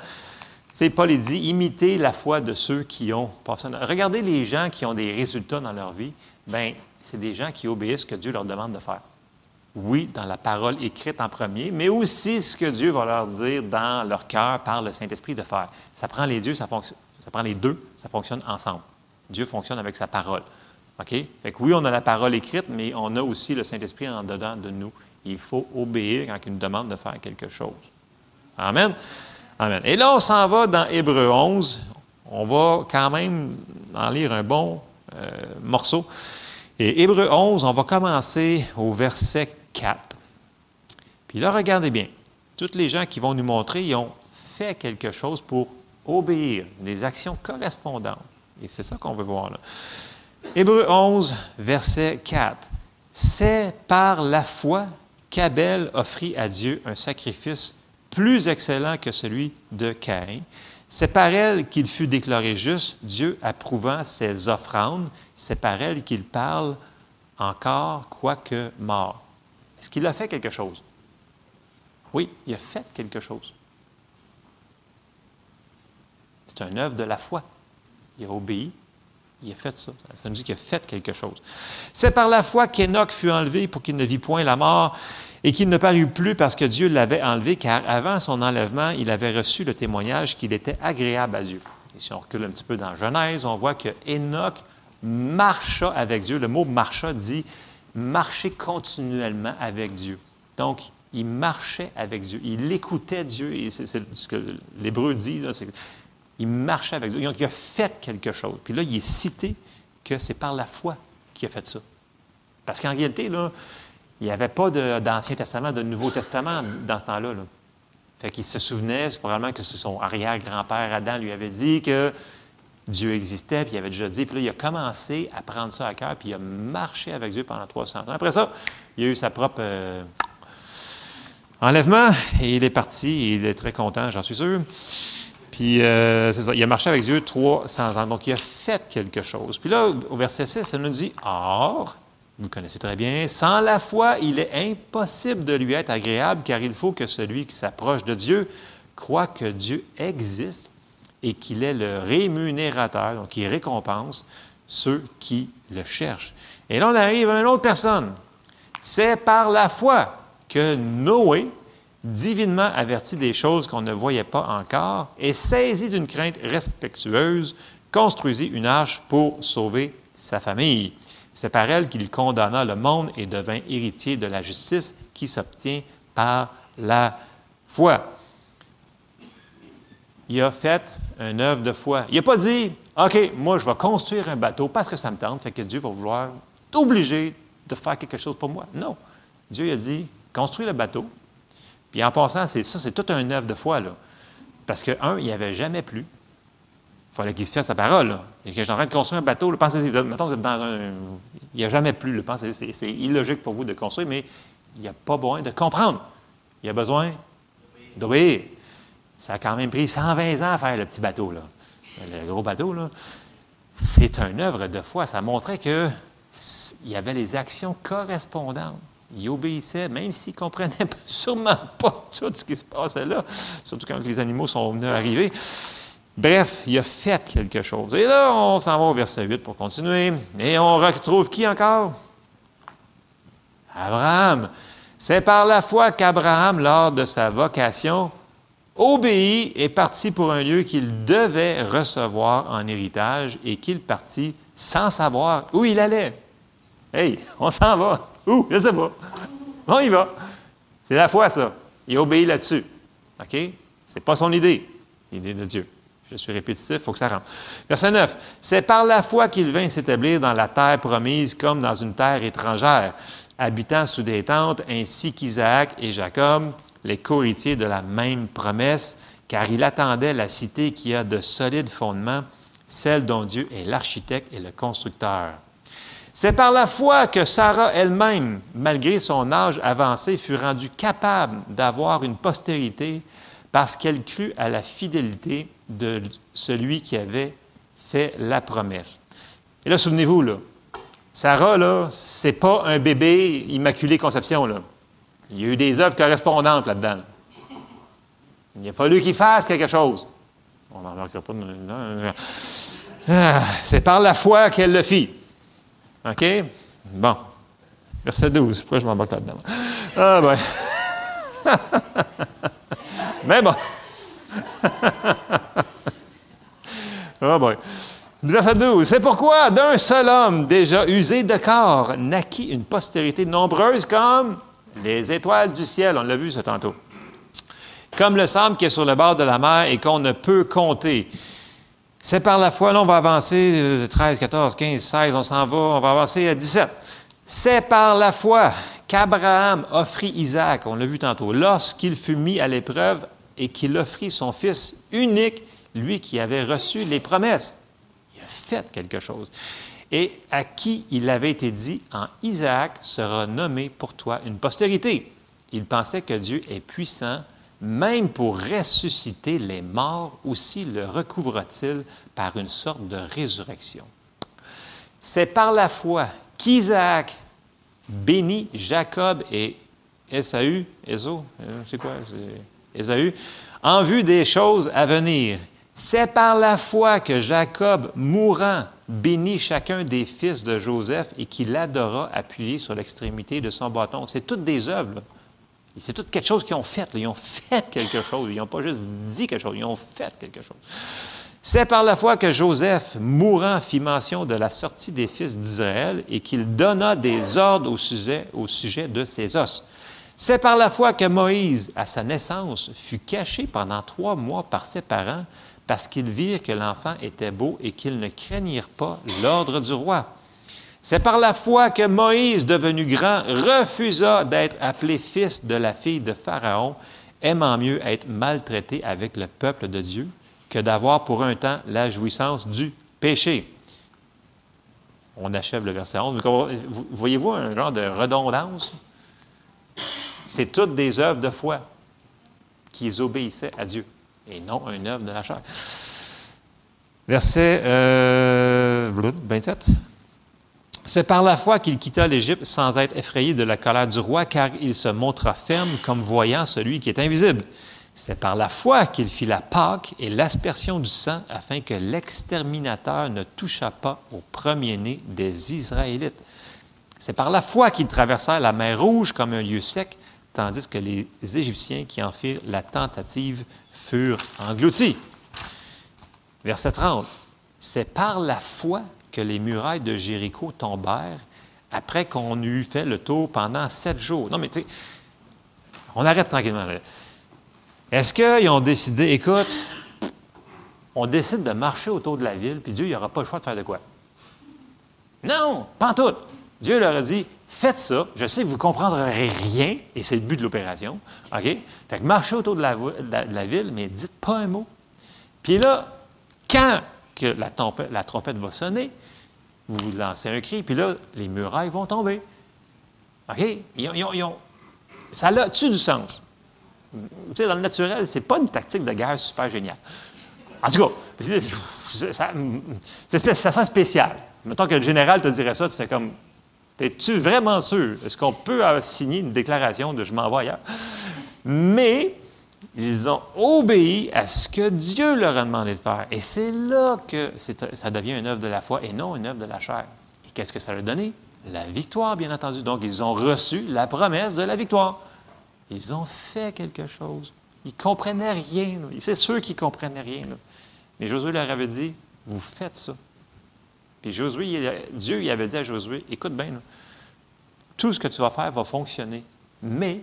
c'est Paul dit, imitez la foi de ceux qui ont. Regardez les gens qui ont des résultats dans leur vie. Bien, c'est des gens qui obéissent ce que Dieu leur demande de faire oui, dans la parole écrite en premier, mais aussi ce que Dieu va leur dire dans leur cœur par le Saint-Esprit de faire. Ça prend les deux, ça, ça prend les deux, ça fonctionne ensemble. Dieu fonctionne avec sa parole. OK? Fait que oui, on a la parole écrite, mais on a aussi le Saint-Esprit en dedans de nous. Il faut obéir quand il nous demande de faire quelque chose. Amen. Amen. Et là, on s'en va dans Hébreu 11. On va quand même en lire un bon euh, morceau. Et Hébreu 11, on va commencer au verset 4. Puis là, regardez bien. Toutes les gens qui vont nous montrer, ils ont fait quelque chose pour obéir, des actions correspondantes. Et c'est ça qu'on veut voir là. Hébreu 11, verset 4. C'est par la foi qu'Abel offrit à Dieu un sacrifice plus excellent que celui de Caïn. C'est par elle qu'il fut déclaré juste, Dieu approuvant ses offrandes. C'est par elle qu'il parle encore, quoique mort. Est-ce qu'il a fait quelque chose? Oui, il a fait quelque chose. C'est un œuvre de la foi. Il a obéi, il a fait ça. Ça nous dit qu'il a fait quelque chose. C'est par la foi qu'Enoch fut enlevé pour qu'il ne vit point la mort et qu'il ne parut plus parce que Dieu l'avait enlevé, car avant son enlèvement, il avait reçu le témoignage qu'il était agréable à Dieu. Et si on recule un petit peu dans Genèse, on voit que Enoch marcha avec Dieu. Le mot marcha dit marcher continuellement avec Dieu. Donc, il marchait avec Dieu. Il écoutait Dieu. Et c'est ce que l'Hébreu dit, c'est qu'il marchait avec Dieu. Il a fait quelque chose. Puis là, il est cité que c'est par la foi qu'il a fait ça. Parce qu'en réalité, là, il n'y avait pas d'Ancien Testament, de Nouveau Testament dans ce temps-là. Là. Fait qu'il se souvenait, probablement que son arrière-grand-père Adam lui avait dit que Dieu existait, puis il avait déjà dit, puis là, il a commencé à prendre ça à cœur, puis il a marché avec Dieu pendant 300 ans. Après ça, il a eu sa propre euh, enlèvement, et il est parti, et il est très content, j'en suis sûr. Euh, il a marché avec Dieu 300 ans, donc il a fait quelque chose. Puis là, au verset 6, ça nous dit, Or, vous connaissez très bien, sans la foi, il est impossible de lui être agréable, car il faut que celui qui s'approche de Dieu croit que Dieu existe et qu'il est le rémunérateur, donc il récompense ceux qui le cherchent. Et là, on arrive à une autre personne. C'est par la foi que Noé, divinement averti des choses qu'on ne voyait pas encore, et saisi d'une crainte respectueuse, construisit une arche pour sauver sa famille. C'est par elle qu'il condamna le monde et devint héritier de la justice qui s'obtient par la foi. Il a fait une œuvre de foi. Il n'a pas dit, OK, moi, je vais construire un bateau parce que ça me tente, fait que Dieu va vouloir t'obliger de faire quelque chose pour moi. Non. Dieu a dit, construis le bateau. Puis en passant, c'est ça, c'est toute une œuvre de foi, là. Parce que, un, il n'y avait jamais plu. Il fallait qu'il se fasse sa parole. Là. Et que suis en train de construire un bateau, là, pensez mettons que vous êtes dans un. Il n'y a jamais plus, le pensez c'est illogique pour vous de construire, mais il n'y a pas besoin de comprendre. Il y a besoin d'obéir. Ça a quand même pris 120 ans à faire le petit bateau, là. Le gros bateau, là. C'est une œuvre de foi. Ça montrait qu'il y avait les actions correspondantes. Il obéissait, même s'il ne comprenait sûrement pas tout ce qui se passait là, surtout quand les animaux sont venus arriver. Bref, il a fait quelque chose. Et là, on s'en va au verset 8 pour continuer. Et on retrouve qui encore? Abraham. C'est par la foi qu'Abraham, lors de sa vocation, obéit et partit pour un lieu qu'il devait recevoir en héritage et qu'il partit sans savoir où il allait. Hey, on s'en va. Où? Je ne sais pas. On y va. C'est la foi, ça. Il obéit là-dessus. OK? Ce n'est pas son idée, l'idée de Dieu. Je suis répétitif, il faut que ça rentre. Verset 9. C'est par la foi qu'il vint s'établir dans la terre promise comme dans une terre étrangère, habitant sous des tentes, ainsi qu'Isaac et Jacob, les co-héritiers de la même promesse, car il attendait la cité qui a de solides fondements, celle dont Dieu est l'architecte et le constructeur. C'est par la foi que Sarah elle-même, malgré son âge avancé, fut rendue capable d'avoir une postérité parce qu'elle crut à la fidélité de celui qui avait fait la promesse. Et là, souvenez-vous, là, Sarah, là, c'est pas un bébé immaculé conception, là. Il y a eu des œuvres correspondantes là-dedans. Il a fallu qu'il fasse quelque chose. On n'en pas. Ah, c'est par la foi qu'elle le fit. OK? Bon. Verset 12. Pourquoi je m'embarque là-dedans? Ah ben. Mais bon. ah ben. Verset 12. C'est pourquoi d'un seul homme déjà usé de corps naquit une postérité nombreuse comme les étoiles du ciel. On l'a vu ça tantôt. Comme le sable qui est sur le bord de la mer et qu'on ne peut compter. C'est par la foi, là, on va avancer 13, 14, 15, 16, on s'en va, on va avancer à 17. C'est par la foi qu'Abraham offrit Isaac, on l'a vu tantôt, lorsqu'il fut mis à l'épreuve et qu'il offrit son fils unique, lui qui avait reçu les promesses. Il a fait quelque chose. Et à qui il avait été dit, en Isaac sera nommé pour toi une postérité. Il pensait que Dieu est puissant même pour ressusciter les morts, aussi le recouvre-t-il par une sorte de résurrection. C'est par la foi qu'Isaac bénit Jacob et Esaü, Esaü, c'est quoi? Esaü, en vue des choses à venir. C'est par la foi que Jacob, mourant, bénit chacun des fils de Joseph et qu'il adora appuyé sur l'extrémité de son bâton. C'est toutes des œuvres. C'est tout quelque chose qu'ils ont fait. Ils ont fait quelque chose. Ils n'ont pas juste dit quelque chose. Ils ont fait quelque chose. C'est par la foi que Joseph, mourant, fit mention de la sortie des fils d'Israël et qu'il donna des ordres au sujet, au sujet de ses os. C'est par la foi que Moïse, à sa naissance, fut caché pendant trois mois par ses parents parce qu'ils virent que l'enfant était beau et qu'ils ne craignirent pas l'ordre du roi. C'est par la foi que Moïse, devenu grand, refusa d'être appelé fils de la fille de Pharaon, aimant mieux être maltraité avec le peuple de Dieu que d'avoir pour un temps la jouissance du péché. On achève le verset 11. Voyez-vous un genre de redondance? C'est toutes des œuvres de foi qui obéissaient à Dieu et non une œuvre de la chair. Verset 27. C'est par la foi qu'il quitta l'Égypte sans être effrayé de la colère du roi, car il se montra ferme comme voyant celui qui est invisible. C'est par la foi qu'il fit la Pâque et l'aspersion du sang afin que l'exterminateur ne touchât pas au premier-né des Israélites. C'est par la foi qu'ils traversèrent la mer Rouge comme un lieu sec, tandis que les Égyptiens qui en firent la tentative furent engloutis. Verset 30. C'est par la foi que les murailles de Jéricho tombèrent après qu'on eut fait le tour pendant sept jours. Non, mais tu sais, on arrête tranquillement. Est-ce qu'ils ont décidé, écoute, on décide de marcher autour de la ville, puis Dieu, il aura pas le choix de faire de quoi? Non, pas tout. Dieu leur a dit, faites ça. Je sais que vous ne comprendrez rien, et c'est le but de l'opération. OK? Fait que marchez autour de la, de la ville, mais dites pas un mot. Puis là, quand la, trompette va sonner, vous lancez un cri, puis là, les murailles vont tomber. OK? Ça a-tu du sens? Tu sais, dans le naturel, c'est pas une tactique de guerre super géniale. En tout cas, ça, ça sent spécial. Mettons que le général te dirait ça, tu fais comme Es-tu vraiment sûr? Est-ce qu'on peut signer une déclaration de je m'en vais ailleurs? Mais ils ont obéi à ce que Dieu leur a demandé de faire. Et c'est là que ça devient une œuvre de la foi et non une œuvre de la chair. Et qu'est-ce que ça leur a donné? La victoire, bien entendu. Donc, ils ont reçu la promesse de la victoire. Ils ont fait quelque chose. Ils ne comprenaient rien. C'est sûr qu'ils ne comprenaient rien. Mais Josué leur avait dit, vous faites ça. Puis Josué, Dieu avait dit à Josué, écoute bien, tout ce que tu vas faire va fonctionner, mais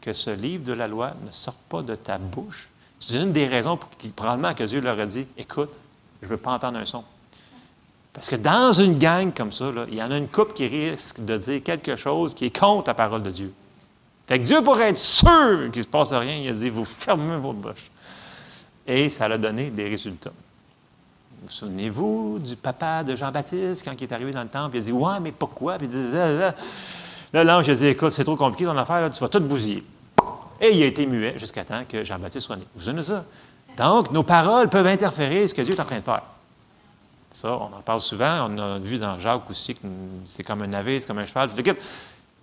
que ce livre de la loi ne sorte pas de ta bouche. C'est une des raisons pour qui, probablement que Dieu leur a dit, écoute, je ne veux pas entendre un son. Parce que dans une gang comme ça, il y en a une couple qui risque de dire quelque chose qui est contre la parole de Dieu. Fait que Dieu, pour être sûr qu'il ne se passe rien, il a dit, vous fermez votre bouche. Et ça a donné des résultats. Vous souvenez-vous du papa de Jean-Baptiste quand il est arrivé dans le temple? Il a dit Ouais, mais pourquoi? Puis l'ange a dit Écoute, c'est trop compliqué ton affaire, tu vas tout bousiller. Et il a été muet jusqu'à temps que Jean-Baptiste soit né. Vous de ça? Donc, nos paroles peuvent interférer ce que Dieu est en train de faire. Ça, on en parle souvent. On a vu dans Jacques aussi que c'est comme un navire, c'est comme un cheval.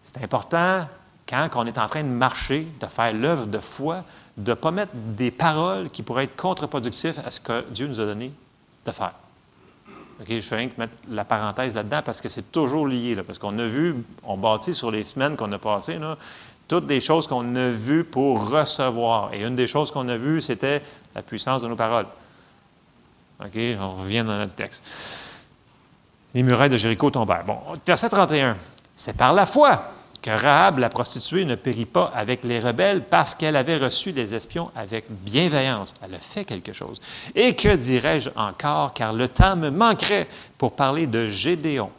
C'est important, quand on est en train de marcher, de faire l'œuvre de foi, de ne pas mettre des paroles qui pourraient être contre-productives à ce que Dieu nous a donné de faire. OK, je fais rien que mettre la parenthèse là-dedans parce que c'est toujours lié. Là, parce qu'on a vu, on bâtit sur les semaines qu'on a passées, là, toutes des choses qu'on a vues pour recevoir. Et une des choses qu'on a vues, c'était la puissance de nos paroles. OK, on revient dans notre texte. Les murailles de Jéricho tombèrent. Bon, verset 31. C'est par la foi que Rahab, la prostituée, ne périt pas avec les rebelles parce qu'elle avait reçu les espions avec bienveillance. Elle a fait quelque chose. Et que dirais-je encore, car le temps me manquerait pour parler de Gédéon.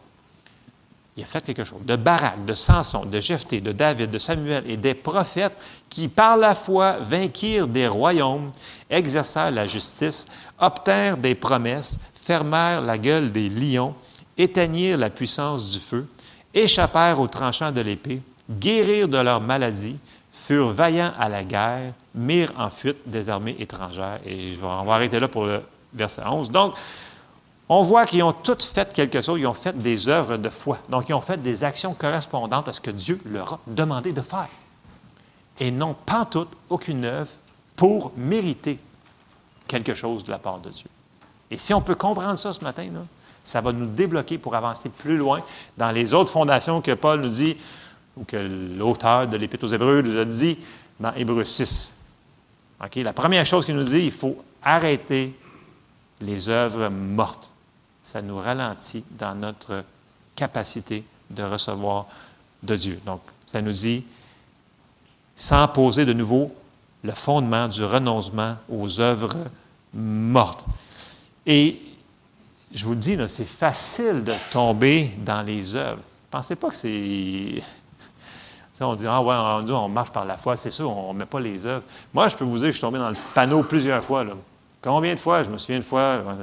Il a fait quelque chose. De Barak, de Samson, de Jephthé, de David, de Samuel et des prophètes qui, par la foi, vainquirent des royaumes, exercèrent la justice, obtinrent des promesses, fermèrent la gueule des lions, éteignirent la puissance du feu, échappèrent aux tranchants de l'épée, guérirent de leur maladie, furent vaillants à la guerre, mirent en fuite des armées étrangères. Et on va arrêter là pour le verset 11. Donc, on voit qu'ils ont tous fait quelque chose, ils ont fait des œuvres de foi. Donc, ils ont fait des actions correspondantes à ce que Dieu leur a demandé de faire. Et non pas toutes, aucune œuvre pour mériter quelque chose de la part de Dieu. Et si on peut comprendre ça ce matin, là, ça va nous débloquer pour avancer plus loin dans les autres fondations que Paul nous dit, ou que l'auteur de l'Épître aux Hébreux nous a dit dans Hébreux 6. La première chose qu'il nous dit, il faut arrêter les œuvres mortes. Ça nous ralentit dans notre capacité de recevoir de Dieu. Donc, ça nous dit, sans poser de nouveau le fondement du renoncement aux œuvres mortes. Et je vous le dis, c'est facile de tomber dans les œuvres. Pensez pas que c'est. On dit, ah ouais, on, marche par la foi, c'est sûr, on ne met pas les œuvres. Moi, je peux vous dire, je suis tombé dans le panneau plusieurs fois. Combien de fois? Je me souviens une fois, euh,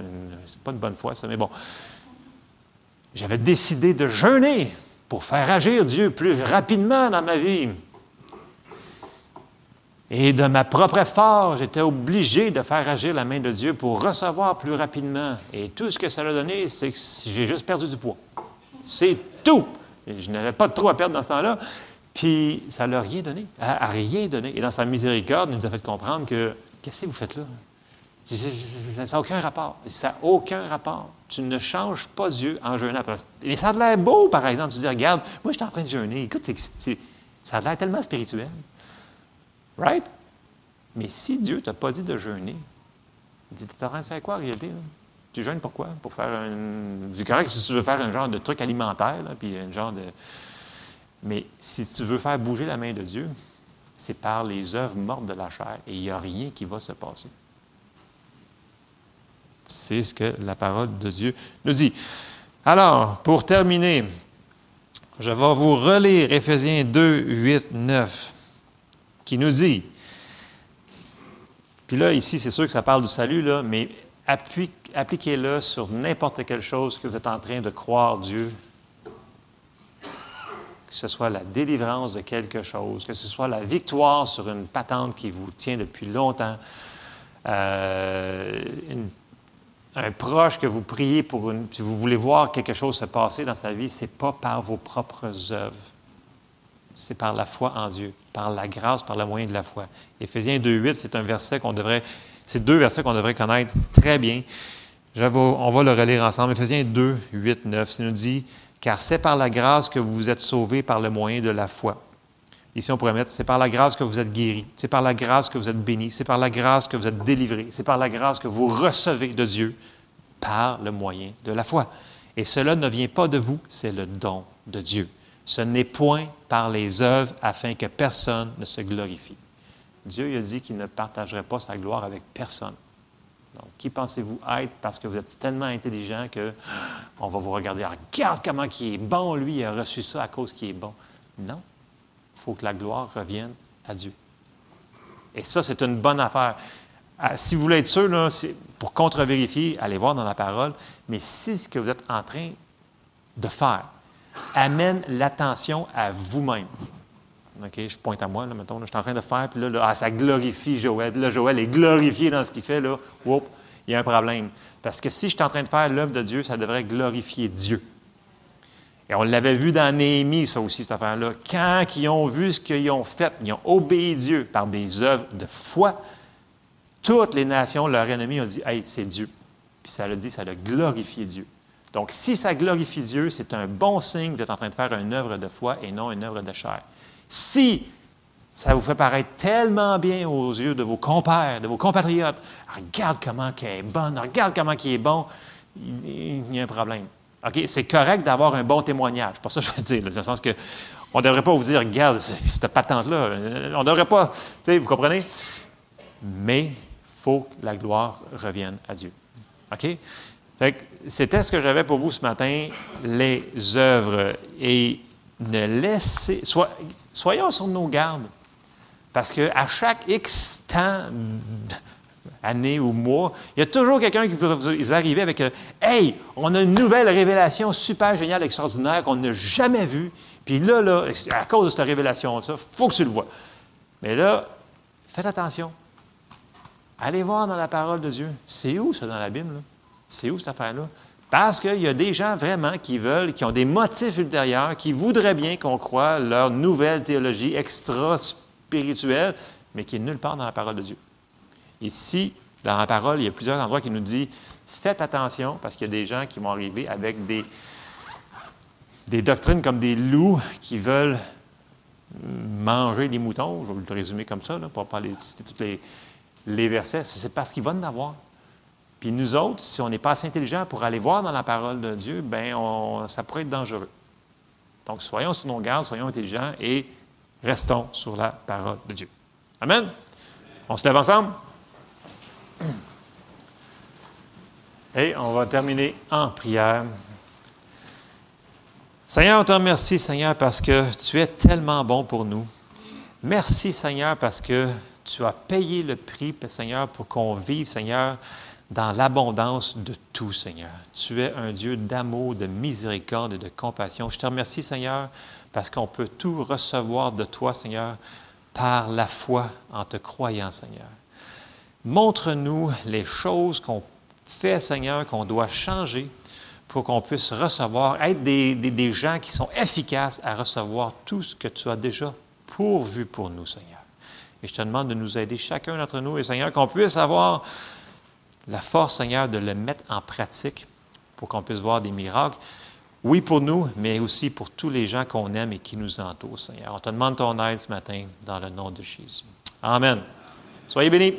c'est pas une bonne fois, ça, mais bon. J'avais décidé de jeûner pour faire agir Dieu plus rapidement dans ma vie. Et de ma propre effort, j'étais obligé de faire agir la main de Dieu pour recevoir plus rapidement. Et tout ce que ça a donné, c'est que j'ai juste perdu du poids. C'est tout. je n'avais pas trop à perdre dans ce temps-là. Puis ça ne l'a rien donné. À, rien donné. Et dans sa miséricorde, il nous a fait comprendre que qu'est-ce que vous faites là? Ça n'a aucun rapport. Ça n'a aucun rapport. Tu ne changes pas Dieu en jeûnant. Et ça a l'air beau, par exemple. Tu dis, regarde, moi, je suis en train de jeûner. Écoute, ça a l'air tellement spirituel. Right? Mais si Dieu ne t'a pas dit de jeûner, tu es en train de faire quoi en réalité? Tu jeûnes pourquoi? Pour faire un. C'est correct si tu veux faire un genre de truc alimentaire, puis un genre de. Mais si tu veux faire bouger la main de Dieu, c'est par les œuvres mortes de la chair et il n'y a rien qui va se passer. C'est ce que la parole de Dieu nous dit. Alors, pour terminer, je vais vous relire Éphésiens 2, 8, 9 qui nous dit, puis là, ici, c'est sûr que ça parle du salut, là, mais appliquez-le sur n'importe quelle chose que vous êtes en train de croire Dieu. Que ce soit la délivrance de quelque chose, que ce soit la victoire sur une patente qui vous tient depuis longtemps, euh, un proche que vous priez pour une, si vous voulez voir quelque chose se passer dans sa vie, ce n'est pas par vos propres œuvres. C'est par la foi en Dieu, par la grâce, par le moyen de la foi. Éphésiens 2.8, c'est un verset qu'on devrait, c'est deux versets qu'on devrait connaître très bien. on va le relire ensemble. Éphésiens 2, 8, 9, ça nous dit, car c'est par la grâce que vous vous êtes sauvés par le moyen de la foi. Ici, on pourrait mettre, c'est par la grâce que vous êtes guéris, c'est par la grâce que vous êtes bénis, c'est par la grâce que vous êtes délivrés, c'est par la grâce que vous recevez de Dieu par le moyen de la foi. Et cela ne vient pas de vous, c'est le don de Dieu. Ce n'est point par les œuvres afin que personne ne se glorifie. Dieu a dit qu'il ne partagerait pas sa gloire avec personne. Donc, qui pensez-vous être parce que vous êtes tellement intelligent que on va vous regarder, regarde comment il est bon, lui, il a reçu ça à cause qu'il est bon. Non, il faut que la gloire revienne à Dieu. Et ça, c'est une bonne affaire. Ah, si vous voulez être sûr, pour contre-vérifier, allez voir dans la parole, mais si ce que vous êtes en train de faire amène l'attention à vous-même. OK, je pointe à moi, là, mettons, je suis en train de faire, puis là, ah, ça glorifie Joël. Là, Joël est glorifié dans ce qu'il fait, là. Il y a un problème. Parce que si je suis en train de faire l'œuvre de Dieu, ça devrait glorifier Dieu. Et on l'avait vu dans Néhémie, ça aussi, cette affaire-là. Quand ils ont vu ce qu'ils ont fait, ils ont obéi Dieu par des œuvres de foi, toutes les nations, leurs ennemis, ont dit Hey, c'est Dieu. Puis ça a dit, ça a glorifié Dieu. Donc, si ça glorifie Dieu, c'est un bon signe d'être en train de faire une œuvre de foi et non une œuvre de chair. Si ça vous fait paraître tellement bien aux yeux de vos compères, de vos compatriotes, regarde comment il est bonne, regarde comment il est bon, il y a un problème. OK? C'est correct d'avoir un bon témoignage. Pas ça que je veux dire. Dans le sens que on ne devrait pas vous dire, regarde, cette patente-là. On ne devrait pas. Tu sais, vous comprenez? Mais il faut que la gloire revienne à Dieu. OK? C'était ce que j'avais pour vous ce matin, les œuvres. Et ne laissez. soyons sur nos gardes. Parce qu'à chaque X temps année ou mois, il y a toujours quelqu'un qui va vous arriver avec euh, Hey, on a une nouvelle révélation super géniale, extraordinaire qu'on n'a jamais vue. Puis là, là, à cause de cette révélation, il faut que tu le vois. Mais là, faites attention. Allez voir dans la parole de Dieu. C'est où ça dans la Bible? C'est où cette affaire-là? Parce qu'il y a des gens vraiment qui veulent, qui ont des motifs ultérieurs, qui voudraient bien qu'on croie leur nouvelle théologie extra-spirituelle, mais qui est nulle part dans la parole de Dieu. Ici, dans la parole, il y a plusieurs endroits qui nous disent faites attention parce qu'il y a des gens qui vont arriver avec des, des doctrines comme des loups qui veulent manger des moutons. Je vais le résumer comme ça, pour ne pas citer tous les, les versets. C'est parce qu'ils vont en avoir. Puis nous autres, si on n'est pas assez intelligent pour aller voir dans la parole de Dieu, ben ça pourrait être dangereux. Donc, soyons sur nos gardes, soyons intelligents et restons sur la parole de Dieu. Amen. On se lève ensemble? Et on va terminer en prière. Seigneur, on te remercie, Seigneur, parce que tu es tellement bon pour nous. Merci, Seigneur, parce que tu as payé le prix, Seigneur, pour qu'on vive, Seigneur, dans l'abondance de tout, Seigneur. Tu es un Dieu d'amour, de miséricorde et de compassion. Je te remercie, Seigneur, parce qu'on peut tout recevoir de toi, Seigneur, par la foi en te croyant, Seigneur. Montre-nous les choses qu'on fait, Seigneur, qu'on doit changer pour qu'on puisse recevoir, être des, des, gens qui sont efficaces à recevoir tout ce que tu as déjà pourvu pour nous, Seigneur. Et je te demande de nous aider chacun d'entre nous, et Seigneur, qu'on puisse avoir la force, Seigneur, de le mettre en pratique pour qu'on puisse voir des miracles. Oui, pour nous, mais aussi pour tous les gens qu'on aime et qui nous entourent, Seigneur. On te demande ton aide ce matin dans le nom de Jésus. Amen. Soyez bénis.